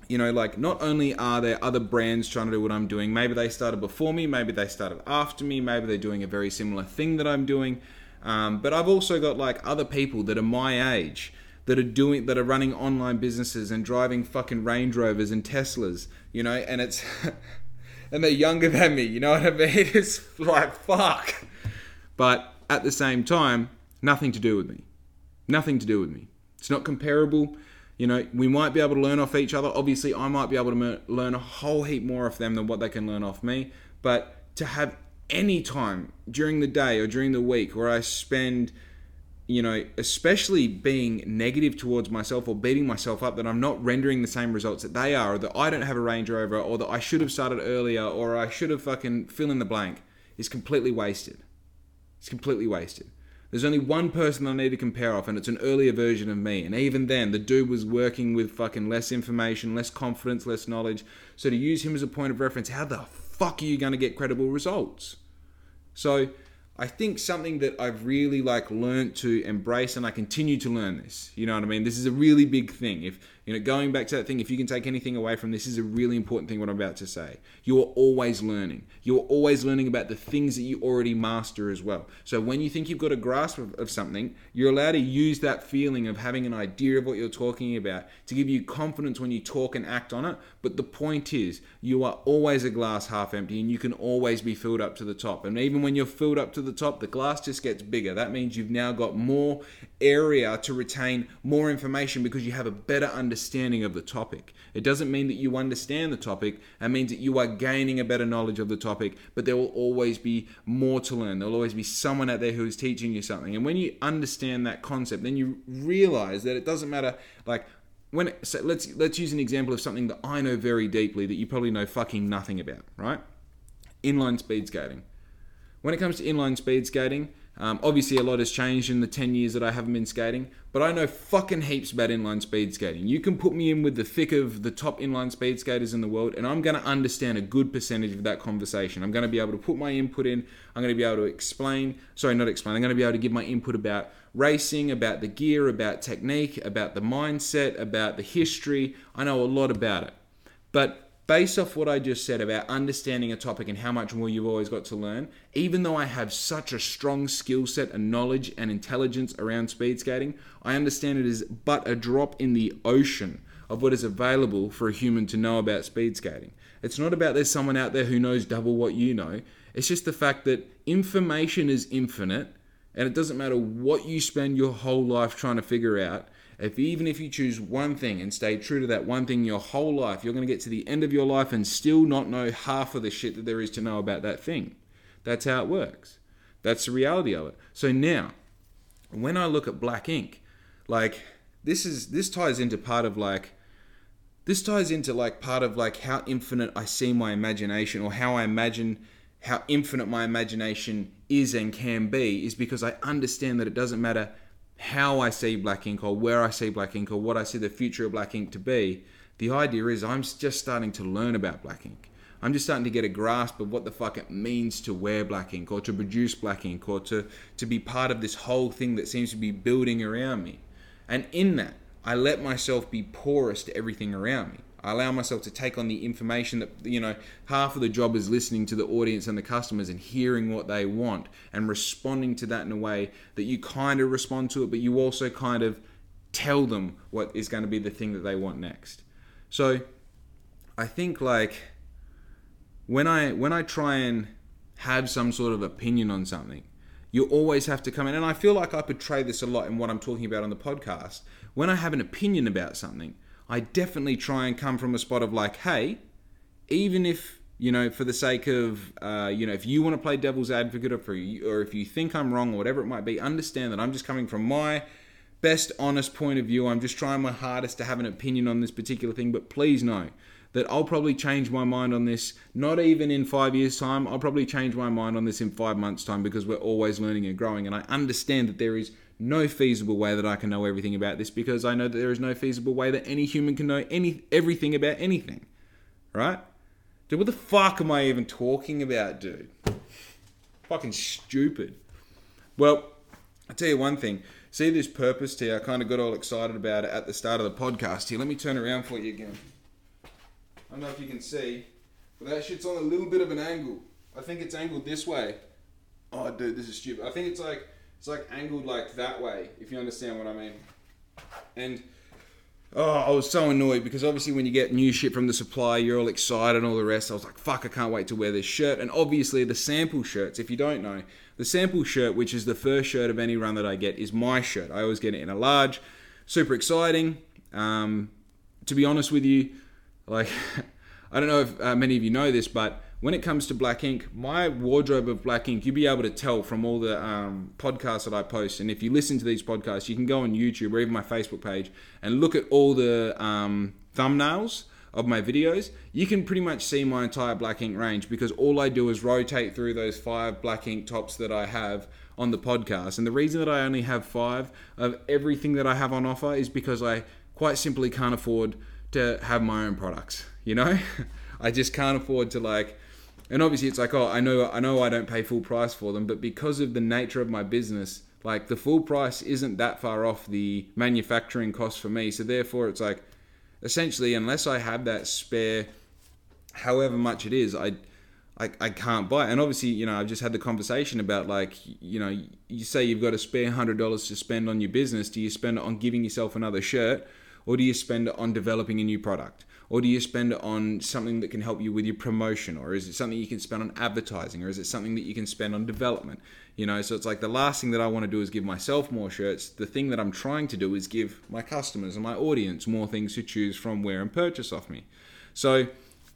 you know, like not only are there other brands trying to do what I'm doing, maybe they started before me, maybe they started after me, maybe they're doing a very similar thing that I'm doing. Um, but I've also got like other people that are my age that are doing that are running online businesses and driving fucking Range Rovers and Teslas, you know, and it's and they're younger than me, you know what I mean? It's like fuck. But at the same time, nothing to do with me. Nothing to do with me. It's not comparable. You know, we might be able to learn off each other. Obviously, I might be able to learn a whole heap more off them than what they can learn off me. But to have any time during the day or during the week where I spend you know, especially being negative towards myself or beating myself up that I'm not rendering the same results that they are, or that I don't have a Range Rover, or that I should have started earlier, or I should have fucking fill in the blank, is completely wasted. It's completely wasted. There's only one person I need to compare off, and it's an earlier version of me. And even then, the dude was working with fucking less information, less confidence, less knowledge. So to use him as a point of reference, how the fuck are you going to get credible results? So I think something that I've really like learned to embrace and I continue to learn this. You know what I mean? This is a really big thing. If you know, going back to that thing, if you can take anything away from this, is a really important thing what I'm about to say. You are always learning. You are always learning about the things that you already master as well. So when you think you've got a grasp of, of something, you're allowed to use that feeling of having an idea of what you're talking about to give you confidence when you talk and act on it. But the point is, you are always a glass half empty and you can always be filled up to the top. And even when you're filled up to the top, the glass just gets bigger. That means you've now got more area to retain more information because you have a better understanding understanding of the topic. It doesn't mean that you understand the topic, it means that you are gaining a better knowledge of the topic, but there will always be more to learn. There will always be someone out there who is teaching you something. And when you understand that concept, then you realize that it doesn't matter like when it, so let's let's use an example of something that I know very deeply that you probably know fucking nothing about, right? Inline speed skating. When it comes to inline speed skating, um, obviously, a lot has changed in the 10 years that I haven't been skating, but I know fucking heaps about inline speed skating. You can put me in with the thick of the top inline speed skaters in the world, and I'm going to understand a good percentage of that conversation. I'm going to be able to put my input in. I'm going to be able to explain, sorry, not explain, I'm going to be able to give my input about racing, about the gear, about technique, about the mindset, about the history. I know a lot about it. But based off what I just said about understanding a topic and how much more you've always got to learn, even though I have such a strong skill set and knowledge and intelligence around speed skating, I understand it is but a drop in the ocean of what is available for a human to know about speed skating. It's not about there's someone out there who knows double what you know. It's just the fact that information is infinite and it doesn't matter what you spend your whole life trying to figure out if even if you choose one thing and stay true to that one thing your whole life, you're going to get to the end of your life and still not know half of the shit that there is to know about that thing. That's how it works. That's the reality of it. So now, when I look at black ink, like this is this ties into part of like this ties into like part of like how infinite I see my imagination or how I imagine how infinite my imagination is and can be is because I understand that it doesn't matter how I see black ink or where I see black ink or what I see the future of black ink to be, the idea is I'm just starting to learn about black ink. I'm just starting to get a grasp of what the fuck it means to wear black ink or to produce black ink or to, to be part of this whole thing that seems to be building around me. And in that, I let myself be porous to everything around me. I allow myself to take on the information that, you know, half of the job is listening to the audience and the customers and hearing what they want and responding to that in a way that you kind of respond to it, but you also kind of tell them what is going to be the thing that they want next. So I think like when I when I try and have some sort of opinion on something, you always have to come in and I feel like I portray this a lot in what I'm talking about on the podcast. When I have an opinion about something, I definitely try and come from a spot of like, hey, even if you know, for the sake of, uh, you know, if you want to play devil's advocate or, you, or if you think I'm wrong or whatever it might be, understand that I'm just coming from my best honest point of view. I'm just trying my hardest to have an opinion on this particular thing, but please know that I'll probably change my mind on this not even in five years' time. I'll probably change my mind on this in five months' time because we're always learning and growing. And I understand that there is no feasible way that I can know everything about this because I know that there is no feasible way that any human can know any everything about anything. Right? Dude, what the fuck am I even talking about, dude? Fucking stupid. Well, I'll tell you one thing. See this purpose here? I kind of got all excited about it at the start of the podcast here. Let me turn around for you again. I don't know if you can see, but that shit's on a little bit of an angle. I think it's angled this way. Oh, dude, this is stupid. I think it's like it's like angled like that way, if you understand what I mean. And oh, I was so annoyed because obviously when you get new shit from the supplier, you're all excited and all the rest. I was like, fuck, I can't wait to wear this shirt. And obviously the sample shirts, if you don't know, the sample shirt, which is the first shirt of any run that I get, is my shirt. I always get it in a large. Super exciting. Um, to be honest with you, like I don't know if uh, many of you know this, but when it comes to black ink, my wardrobe of black ink, you'll be able to tell from all the um, podcasts that I post. And if you listen to these podcasts, you can go on YouTube or even my Facebook page and look at all the um, thumbnails of my videos. You can pretty much see my entire black ink range because all I do is rotate through those five black ink tops that I have on the podcast. And the reason that I only have five of everything that I have on offer is because I quite simply can't afford to have my own products. You know, I just can't afford to like. And obviously, it's like, oh, I know, I know, I don't pay full price for them, but because of the nature of my business, like the full price isn't that far off the manufacturing cost for me. So therefore, it's like, essentially, unless I have that spare, however much it is, I, I, I can't buy. It. And obviously, you know, I've just had the conversation about like, you know, you say you've got a spare hundred dollars to spend on your business. Do you spend it on giving yourself another shirt? Or do you spend it on developing a new product? Or do you spend it on something that can help you with your promotion? Or is it something you can spend on advertising? Or is it something that you can spend on development? You know, so it's like the last thing that I want to do is give myself more shirts. The thing that I'm trying to do is give my customers and my audience more things to choose from, wear, and purchase off me. So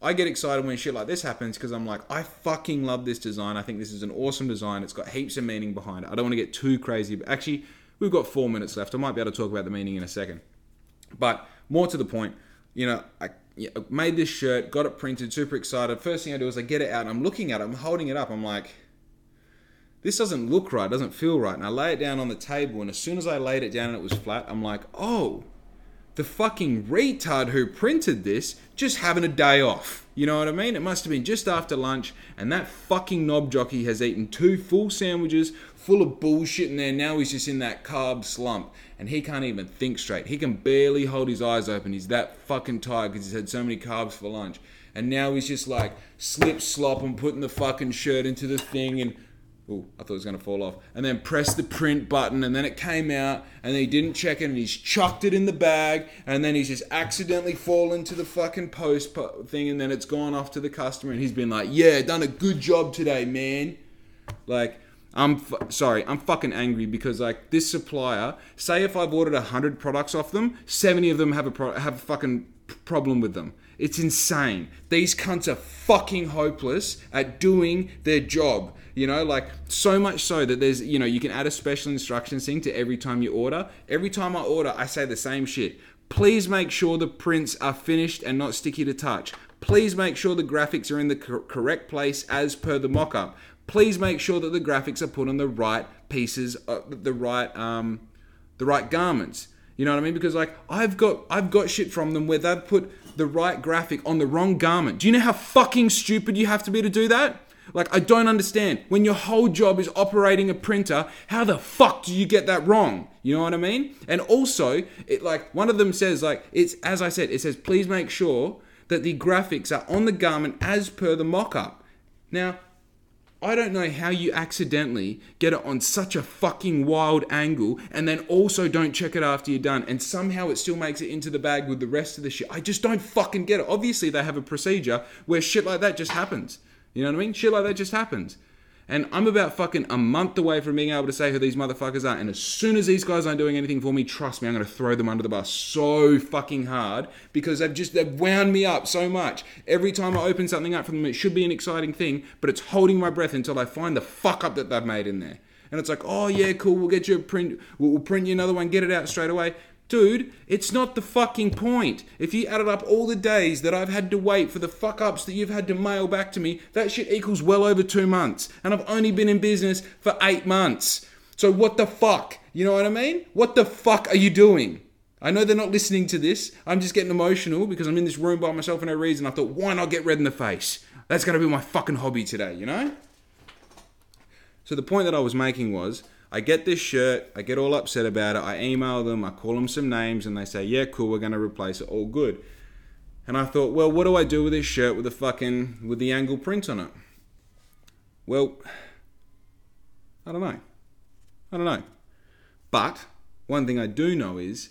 I get excited when shit like this happens because I'm like, I fucking love this design. I think this is an awesome design. It's got heaps of meaning behind it. I don't want to get too crazy, but actually, we've got four minutes left. I might be able to talk about the meaning in a second. But more to the point, you know, I made this shirt, got it printed, super excited. First thing I do is I get it out, and I'm looking at it, I'm holding it up, I'm like, this doesn't look right, doesn't feel right. And I lay it down on the table, and as soon as I laid it down and it was flat, I'm like, oh, the fucking retard who printed this just having a day off. You know what I mean? It must have been just after lunch, and that fucking knob jockey has eaten two full sandwiches full of bullshit in there. Now he's just in that carb slump, and he can't even think straight. He can barely hold his eyes open. He's that fucking tired because he's had so many carbs for lunch. And now he's just like slip slop and putting the fucking shirt into the thing and Oh, I thought it was to fall off. And then press the print button, and then it came out, and he didn't check it, and he's chucked it in the bag, and then he's just accidentally fallen to the fucking post thing, and then it's gone off to the customer, and he's been like, "Yeah, done a good job today, man." Like, I'm f- sorry, I'm fucking angry because like this supplier, say if I've ordered hundred products off them, seventy of them have a pro- have a fucking problem with them. It's insane. These cunts are fucking hopeless at doing their job. You know, like so much so that there's, you know, you can add a special instructions thing to every time you order. Every time I order, I say the same shit. Please make sure the prints are finished and not sticky to touch. Please make sure the graphics are in the cor- correct place as per the mock up. Please make sure that the graphics are put on the right pieces, uh, the right, um, the right garments. You know what I mean? Because like I've got I've got shit from them where they've put the right graphic on the wrong garment. Do you know how fucking stupid you have to be to do that? Like, I don't understand. When your whole job is operating a printer, how the fuck do you get that wrong? You know what I mean? And also, it like one of them says, like, it's as I said, it says, please make sure that the graphics are on the garment as per the mock up. Now, I don't know how you accidentally get it on such a fucking wild angle and then also don't check it after you're done and somehow it still makes it into the bag with the rest of the shit. I just don't fucking get it. Obviously, they have a procedure where shit like that just happens. You know what I mean? Shit like that just happens. And I'm about fucking a month away from being able to say who these motherfuckers are. And as soon as these guys aren't doing anything for me, trust me, I'm going to throw them under the bus so fucking hard because they've just they've wound me up so much. Every time I open something up from them, it should be an exciting thing, but it's holding my breath until I find the fuck up that they've made in there. And it's like, oh yeah, cool, we'll get you a print, we'll print you another one, get it out straight away. Dude, it's not the fucking point. If you added up all the days that I've had to wait for the fuck ups that you've had to mail back to me, that shit equals well over two months. And I've only been in business for eight months. So what the fuck? You know what I mean? What the fuck are you doing? I know they're not listening to this. I'm just getting emotional because I'm in this room by myself for no reason. I thought, why not get red in the face? That's to be my fucking hobby today, you know? So the point that I was making was I get this shirt, I get all upset about it, I email them, I call them some names, and they say, yeah, cool, we're going to replace it, all good. And I thought, well, what do I do with this shirt with the fucking, with the angle print on it? Well, I don't know. I don't know. But one thing I do know is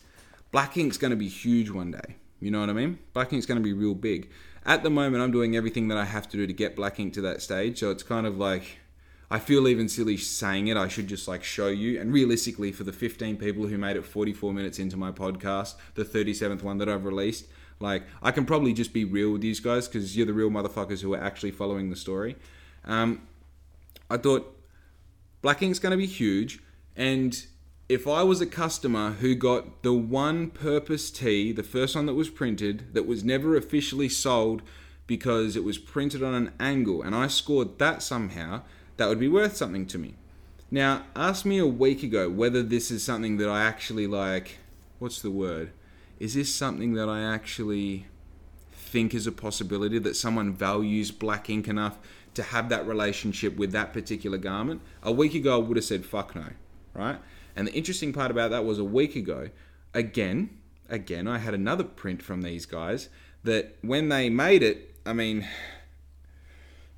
Black Ink's going to be huge one day. You know what I mean? Black Ink's going to be real big. At the moment, I'm doing everything that I have to do to get Black Ink to that stage. So it's kind of like I feel even silly saying it. I should just like show you. And realistically, for the 15 people who made it 44 minutes into my podcast, the 37th one that I've released, like I can probably just be real with these guys because you're the real motherfuckers who are actually following the story. Um, I thought Black Ink's going to be huge, and if I was a customer who got the one purpose tee, the first one that was printed, that was never officially sold because it was printed on an angle, and I scored that somehow, that would be worth something to me. Now, ask me a week ago whether this is something that I actually like. What's the word? Is this something that I actually think is a possibility that someone values black ink enough to have that relationship with that particular garment? A week ago, I would have said fuck no, right? And the interesting part about that was a week ago, again, again, I had another print from these guys that when they made it, I mean,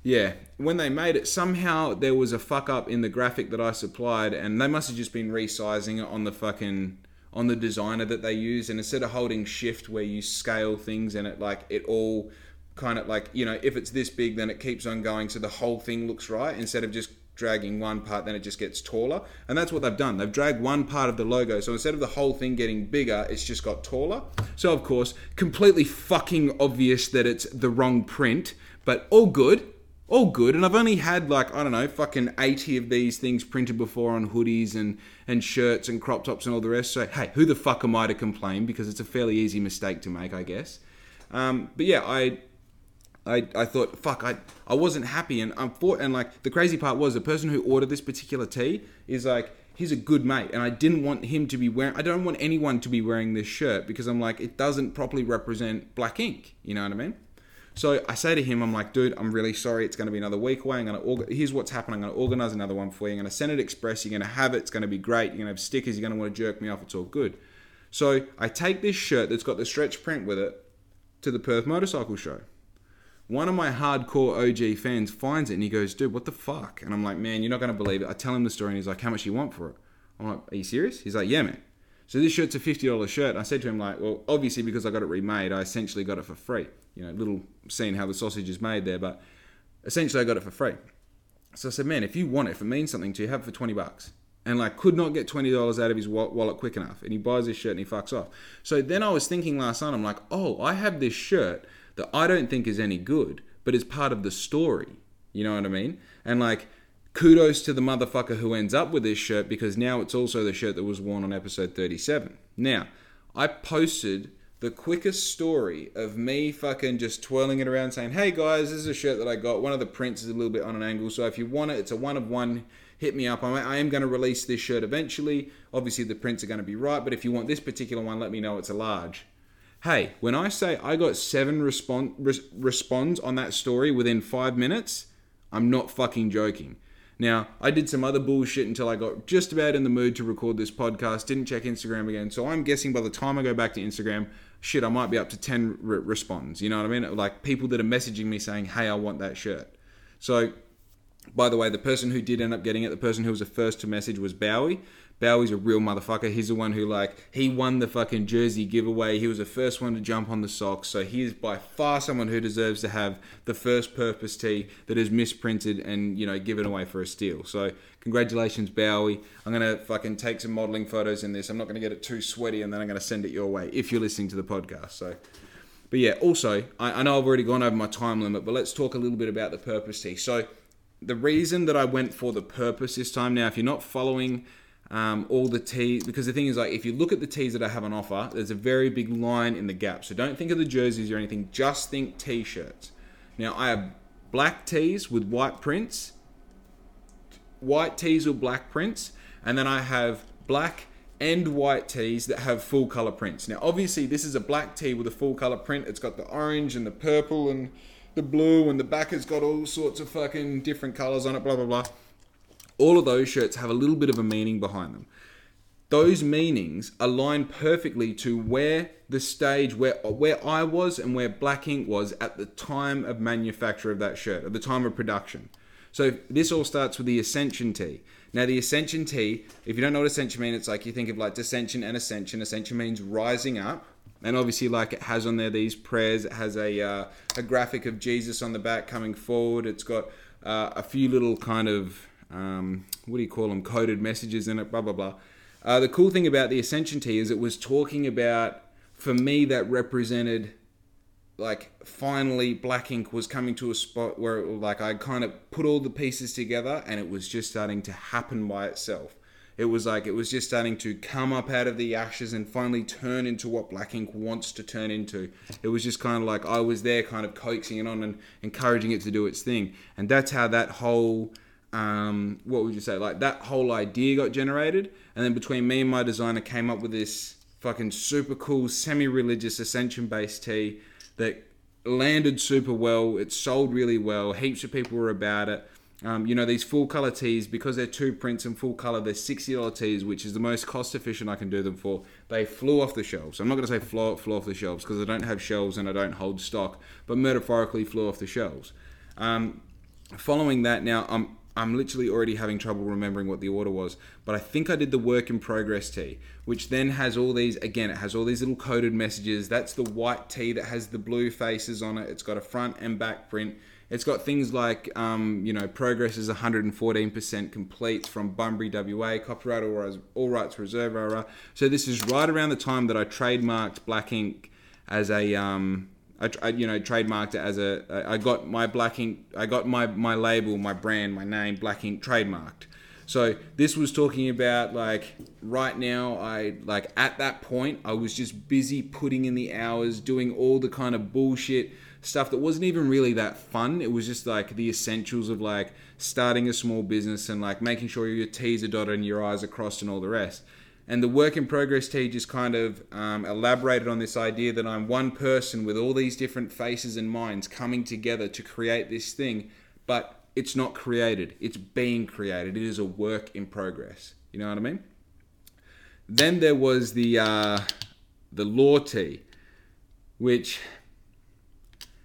yeah, when they made it, somehow there was a fuck up in the graphic that I supplied, and they must have just been resizing it on the fucking on the designer that they use. And instead of holding shift where you scale things and it like it all kind of like you know if it's this big, then it keeps on going, so the whole thing looks right instead of just dragging one part, then it just gets taller. And that's what they've done. They've dragged one part of the logo. So instead of the whole thing getting bigger, it's just got taller. So, of course, completely fucking obvious that it's the wrong print, but all good. All good. And I've only had like, I don't know, fucking 80 of these things printed before on hoodies and, and shirts and crop tops and all the rest. So, hey, who the fuck am I to complain? Because it's a fairly easy mistake to make, I guess. Um, but yeah, I I, I thought fuck I I wasn't happy and I'm for, and like the crazy part was the person who ordered this particular tee is like he's a good mate and I didn't want him to be wearing I don't want anyone to be wearing this shirt because I'm like it doesn't properly represent black ink you know what I mean so I say to him I'm like dude I'm really sorry it's going to be another week away I'm going to here's what's happening I'm going to organize another one for you I'm going to send it express you're going to have it it's going to be great you're going to have stickers you're going to want to jerk me off it's all good so I take this shirt that's got the stretch print with it to the Perth Motorcycle Show one of my hardcore OG fans finds it and he goes, dude, what the fuck? And I'm like, man, you're not going to believe it. I tell him the story and he's like, how much you want for it? I'm like, are you serious? He's like, yeah, man. So this shirt's a $50 shirt. I said to him, like, well, obviously because I got it remade, I essentially got it for free. You know, little seeing how the sausage is made there, but essentially I got it for free. So I said, man, if you want it, if it means something to you, have it for 20 bucks. And like, could not get $20 out of his wallet quick enough. And he buys this shirt and he fucks off. So then I was thinking last night, I'm like, oh, I have this shirt that I don't think is any good, but is part of the story. You know what I mean? And like, kudos to the motherfucker who ends up with this shirt because now it's also the shirt that was worn on episode 37. Now, I posted the quickest story of me fucking just twirling it around saying, hey guys, this is a shirt that I got. One of the prints is a little bit on an angle, so if you want it, it's a one of one. Hit me up. I am going to release this shirt eventually. Obviously, the prints are going to be right, but if you want this particular one, let me know it's a large. Hey, when I say I got seven respond, res, responds on that story within five minutes, I'm not fucking joking. Now, I did some other bullshit until I got just about in the mood to record this podcast, didn't check Instagram again. So I'm guessing by the time I go back to Instagram, shit, I might be up to 10 re- responds. You know what I mean? Like people that are messaging me saying, hey, I want that shirt. So, by the way, the person who did end up getting it, the person who was the first to message was Bowie. Bowie's a real motherfucker. He's the one who like he won the fucking jersey giveaway. He was the first one to jump on the socks, so he is by far someone who deserves to have the first purpose tee that is misprinted and you know given away for a steal. So congratulations, Bowie. I'm gonna fucking take some modeling photos in this. I'm not gonna get it too sweaty, and then I'm gonna send it your way if you're listening to the podcast. So. But yeah, also, I, I know I've already gone over my time limit, but let's talk a little bit about the purpose tee. So, the reason that I went for the purpose this time now, if you're not following um, all the tees because the thing is like if you look at the tees that I have on offer, there's a very big line in the gap. So don't think of the jerseys or anything. Just think t-shirts. Now I have black tees with white prints, white tees or black prints, and then I have black and white tees that have full color prints. Now obviously this is a black tee with a full color print. It's got the orange and the purple and the blue and the back has got all sorts of fucking different colors on it. Blah blah blah all of those shirts have a little bit of a meaning behind them. Those meanings align perfectly to where the stage where where I was and where Black Ink was at the time of manufacture of that shirt, at the time of production. So this all starts with the Ascension T. Now the Ascension T, if you don't know what Ascension means, it's like you think of like descension and ascension. Ascension means rising up. And obviously, like it has on there these prayers. It has a uh, a graphic of Jesus on the back coming forward. It's got uh, a few little kind of um, what do you call them? Coded messages in it. Blah blah blah. Uh, the cool thing about the Ascension T is it was talking about for me that represented like finally black ink was coming to a spot where it, like i kind of put all the pieces together and it was just starting to happen by itself. It was like it was just starting to come up out of the ashes and finally turn into what black ink wants to turn into. It was just kind of like i was there kind of coaxing it on and encouraging it to do its thing. And that's how that whole um, what would you say? Like that whole idea got generated. And then between me and my designer came up with this fucking super cool semi-religious ascension based tee that landed super well. It sold really well. Heaps of people were about it. Um, you know, these full color tees, because they're two prints in full color, they're $60 tees, which is the most cost efficient I can do them for. They flew off the shelves. I'm not going to say flew, flew off the shelves because I don't have shelves and I don't hold stock, but metaphorically flew off the shelves. Um, following that, now I'm I'm literally already having trouble remembering what the order was, but I think I did the work in progress tee, which then has all these again, it has all these little coded messages. That's the white tee that has the blue faces on it. It's got a front and back print. It's got things like, um, you know, progress is 114% complete from Bunbury, WA, copyright all, all rights reserved. So this is right around the time that I trademarked Black Ink as a, um, I, I, you know trademarked it as a I got my black ink I got my my label my brand my name black ink trademarked. So this was talking about like right now I like at that point I was just busy putting in the hours doing all the kind of bullshit stuff that wasn't even really that fun. It was just like the essentials of like starting a small business and like making sure your T's are dotted and your I's are crossed and all the rest and the work in progress just kind of um, elaborated on this idea that I'm one person with all these different faces and minds coming together to create this thing, but it's not created, it's being created. It is a work in progress. You know what I mean? Then there was the uh, the law tee, which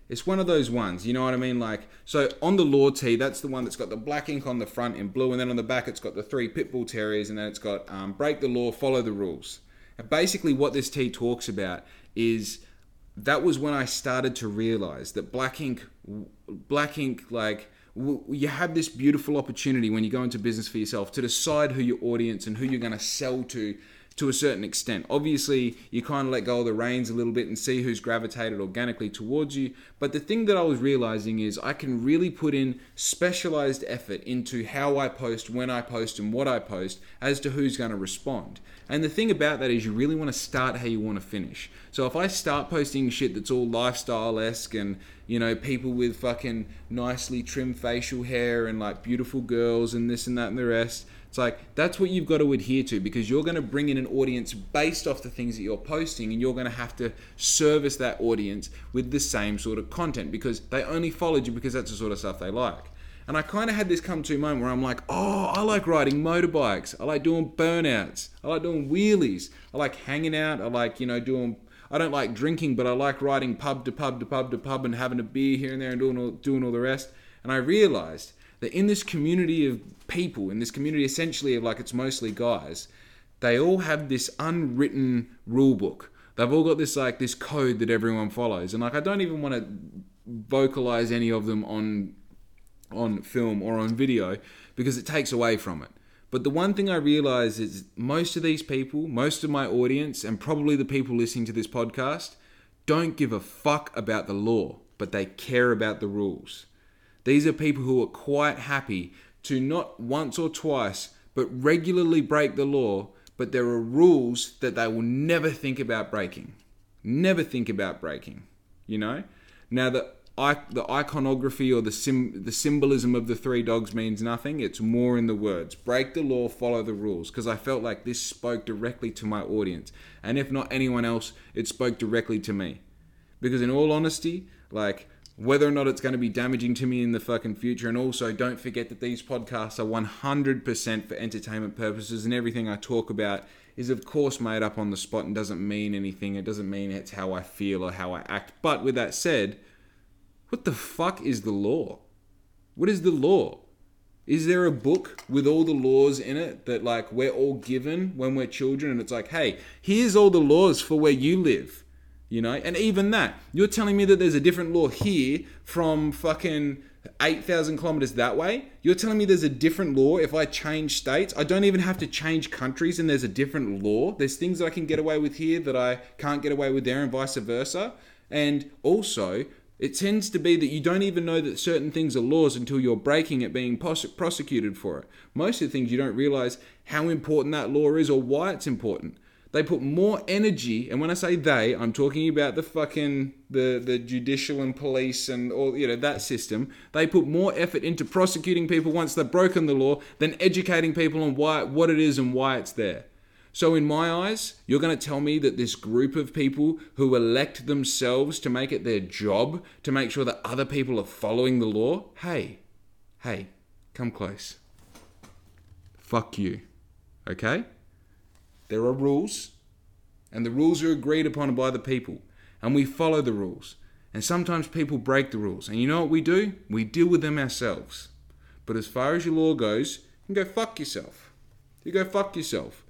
it's one of those ones, you know what I mean? Like, so on the Law tee, that's the one that's got the black ink on the front in blue, and then on the back it's got the three Pitbull Terriers, and then it's got um, break the law, follow the rules. And basically, what this tee talks about is that was when I started to realize that black ink, black ink, like, you have this beautiful opportunity when you go into business for yourself to decide who your audience and who you're going to sell to to a certain extent. Obviously, you kind of let go of the reins a little bit and see who's gravitated organically towards you. But the thing that I was realizing is I can really put in specialized effort into how I post, when I post, and what I post as to who's going to respond. And the thing about that is you really want to start how you want to finish. So if I start posting shit that's all lifestyle esque and you know people with fucking nicely trimmed facial hair and like beautiful girls and this and that and the rest it's like that's what you've got to adhere to because you're going to bring in an audience based off the things that you're posting, and you're going to have to service that audience with the same sort of content because they only followed you because that's the sort of stuff they like. And I kind of had this come to moment where I'm like, oh, I like riding motorbikes. I like doing burnouts. I like doing wheelies. I like hanging out. I like, you know, doing. I don't like drinking, but I like riding pub to pub to pub to pub and having a beer here and there and doing all, doing all the rest. And I realized that in this community of people, in this community essentially of like it's mostly guys, they all have this unwritten rule book. They've all got this like this code that everyone follows. And like I don't even want to vocalize any of them on on film or on video because it takes away from it. But the one thing I realize is most of these people, most of my audience, and probably the people listening to this podcast, don't give a fuck about the law, but they care about the rules. These are people who are quite happy to not once or twice, but regularly break the law, but there are rules that they will never think about breaking. Never think about breaking, you know? Now, the, the iconography or the, sim, the symbolism of the three dogs means nothing. It's more in the words. Break the law, follow the rules. Because I felt like this spoke directly to my audience. And if not anyone else, it spoke directly to me. Because in all honesty, like, whether or not it's going to be damaging to me in the fucking future. And also, don't forget that these podcasts are 100% for entertainment purposes, and everything I talk about is, of course, made up on the spot and doesn't mean anything. It doesn't mean it's how I feel or how I act. But with that said, what the fuck is the law? What is the law? Is there a book with all the laws in it that like we're all given when we're children and it's like, hey, here's all the laws for where you live? You know? And even that, you're telling me that there's a different law here from fucking 8,000 kilometers that way. You're telling me there's a different law if I change states. I don't even have to change countries and there's a different law. There's things that I can get away with here that I can't get away with there and vice versa. And also, it tends to be that you don't even know that certain things are laws until you're breaking it, being prosecuted for it. Most of the things you don't realize how important that law is or why it's important. They put more energy, and when I say they, I'm talking about the fucking the the judicial and police and all you know that system. They put more effort into prosecuting people once they've broken the law than educating people on why what it is and why it's there. So, in my eyes, you're going to tell me that this group of people who elect themselves to make it their job to make sure that other people are following the law, hey, hey, come close. Fuck you. Okay? There are rules, and the rules are agreed upon by the people, and we follow the rules. And sometimes people break the rules, and you know what we do? We deal with them ourselves. But as far as your law goes, you can go fuck yourself. You go fuck yourself.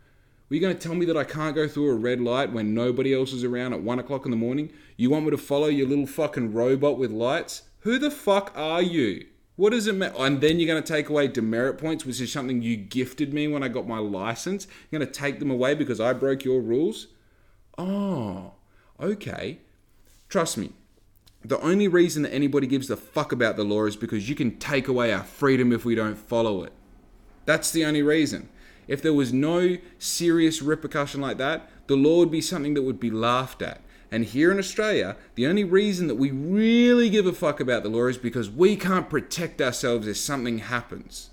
Are you going to tell me that I can't go through a red light when nobody else is around at one o'clock in the morning? You want me to follow your little fucking robot with lights? Who the fuck are you? What does it matter? And then you're going to take away demerit points, which is something you gifted me when I got my license. You're going to take them away because I broke your rules? Oh, okay. Trust me. The only reason that anybody gives the fuck about the law is because you can take away our freedom if we don't follow it. That's the only reason. If there was no serious repercussion like that, the law would be something that would be laughed at. And here in Australia, the only reason that we really give a fuck about the law is because we can't protect ourselves if something happens.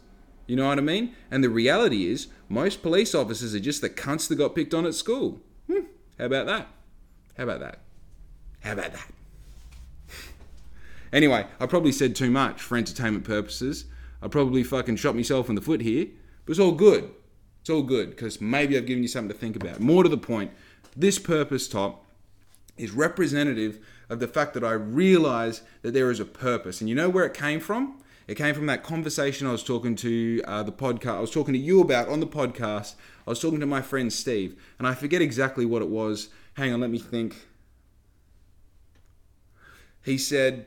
You know what I mean? And the reality is, most police officers are just the cunts that got picked on at school. Hmm, how about that? How about that? How about that? anyway, I probably said too much for entertainment purposes. I probably fucking shot myself in the foot here, but it's all good. It's all good because maybe I've given you something to think about. More to the point, this purpose top is representative of the fact that I realize that there is a purpose. And you know where it came from? It came from that conversation I was talking to uh, the podcast. I was talking to you about on the podcast. I was talking to my friend Steve, and I forget exactly what it was. Hang on, let me think. He said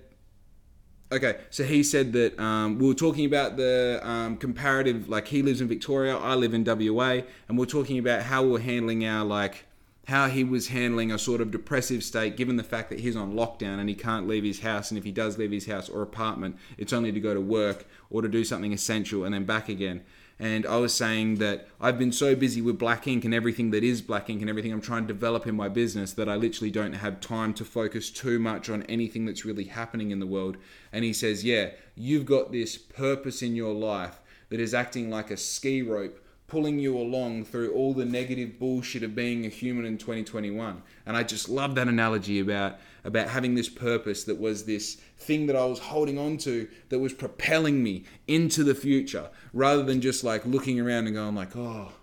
Okay, so he said that um, we were talking about the um, comparative, like he lives in Victoria, I live in WA, and we are talking about how we we're handling our like how he was handling a sort of depressive state given the fact that he's on lockdown and he can't leave his house and if he does leave his house or apartment it's only to go to work or to do something essential and then back again and I was saying that I've been so busy with black ink and everything that is black ink and everything I'm trying to develop in my business that I literally don't have time to focus too much on anything that's really happening in the world. And he says, Yeah, you've got this purpose in your life that is acting like a ski rope pulling you along through all the negative bullshit of being a human in 2021. And I just love that analogy about about having this purpose that was this thing that I was holding on to that was propelling me into the future rather than just like looking around and going like, "Oh,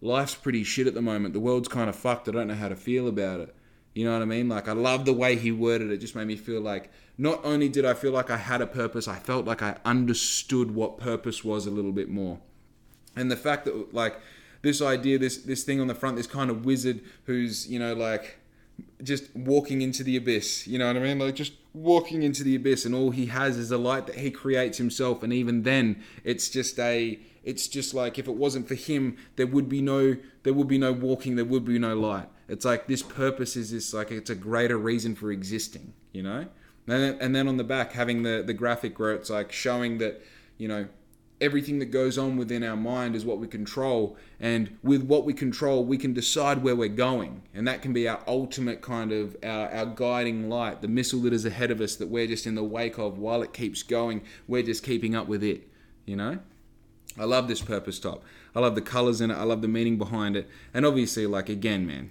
life's pretty shit at the moment. The world's kind of fucked. I don't know how to feel about it." You know what I mean? Like I love the way he worded it. It just made me feel like not only did I feel like I had a purpose, I felt like I understood what purpose was a little bit more and the fact that like this idea, this this thing on the front, this kind of wizard who's you know like just walking into the abyss. You know what I mean? Like just walking into the abyss, and all he has is a light that he creates himself. And even then, it's just a. It's just like if it wasn't for him, there would be no. There would be no walking. There would be no light. It's like this purpose is this like it's a greater reason for existing. You know. And then, and then on the back having the the graphic where it's like showing that you know everything that goes on within our mind is what we control. And with what we control we can decide where we're going. And that can be our ultimate kind of our, our guiding light the missile that is ahead of us that we're just in the wake of while it keeps going. We're just keeping up with it you know? I love this purpose top. I love the colors in it. I love the meaning behind it. And obviously like again man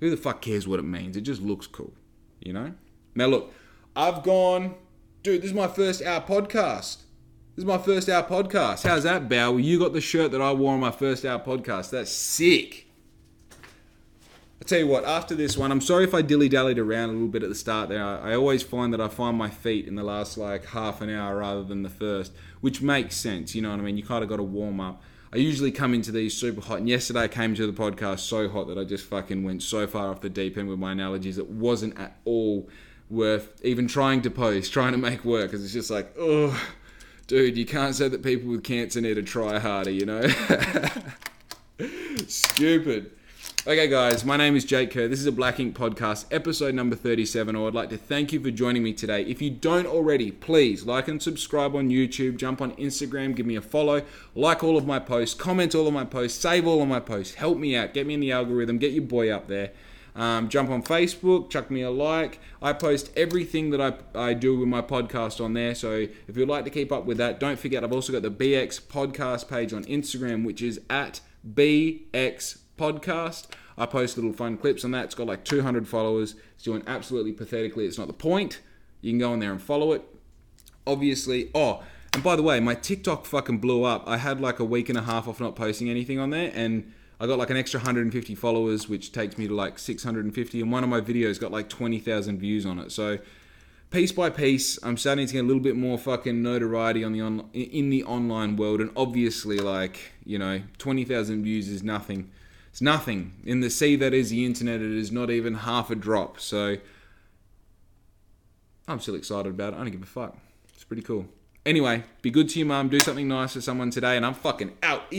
who the fuck cares what it means? It just looks cool you know? Now look i've gone dude this is my first hour podcast this is my first hour podcast. How's that, Bow? You got the shirt that I wore on my first hour podcast. That's sick. I tell you what, after this one, I'm sorry if I dilly dallied around a little bit at the start there. I, always find that I find my feet in the last like half an hour rather than the first, which makes sense. You know what I mean? You kind of got to warm up. I usually come into these super hot, and yesterday I came to the podcast so hot that I just fucking went so far off the deep end with my analogies. It wasn't at all worth even trying to post, trying to make work, because it's just like, oh, dude, you can't say that people with cancer need to try harder, you know? Stupid. Okay, guys, my name is Jake Kerr. This is a Black Ink Podcast, episode number 37. I would like to thank you for joining me today. If you don't already, please like and subscribe on YouTube, jump on Instagram, give me a follow, like all of my posts, comment all of my posts, save all of my posts, help me out, get me in the algorithm, get your boy up there. Um, jump on Facebook, chuck me a like. I post everything that I, I do with my podcast on there. So if you'd like to keep up with that, don't forget I've also got the BX podcast page on Instagram, which is at BX podcast. I post little fun clips on that. It's got like 200 followers. It's doing absolutely pathetically. It's not the point. You can go in there and follow it. Obviously, oh, and by the way, my TikTok fucking blew up. I had like a week and a half off not posting anything on there, and I got like an extra 150 followers, which takes me to like 650. And one of my videos got like 20,000 views on it. So piece by piece, I'm starting to get a little bit more fucking notoriety on the on in the online world. And obviously, like you know, 20,000 views is nothing. It's nothing in the sea that is the internet. It is not even half a drop. So I'm still excited about it. I don't give a fuck. It's pretty cool. Anyway, be good to your mum. Do something nice for someone today, and I'm fucking out.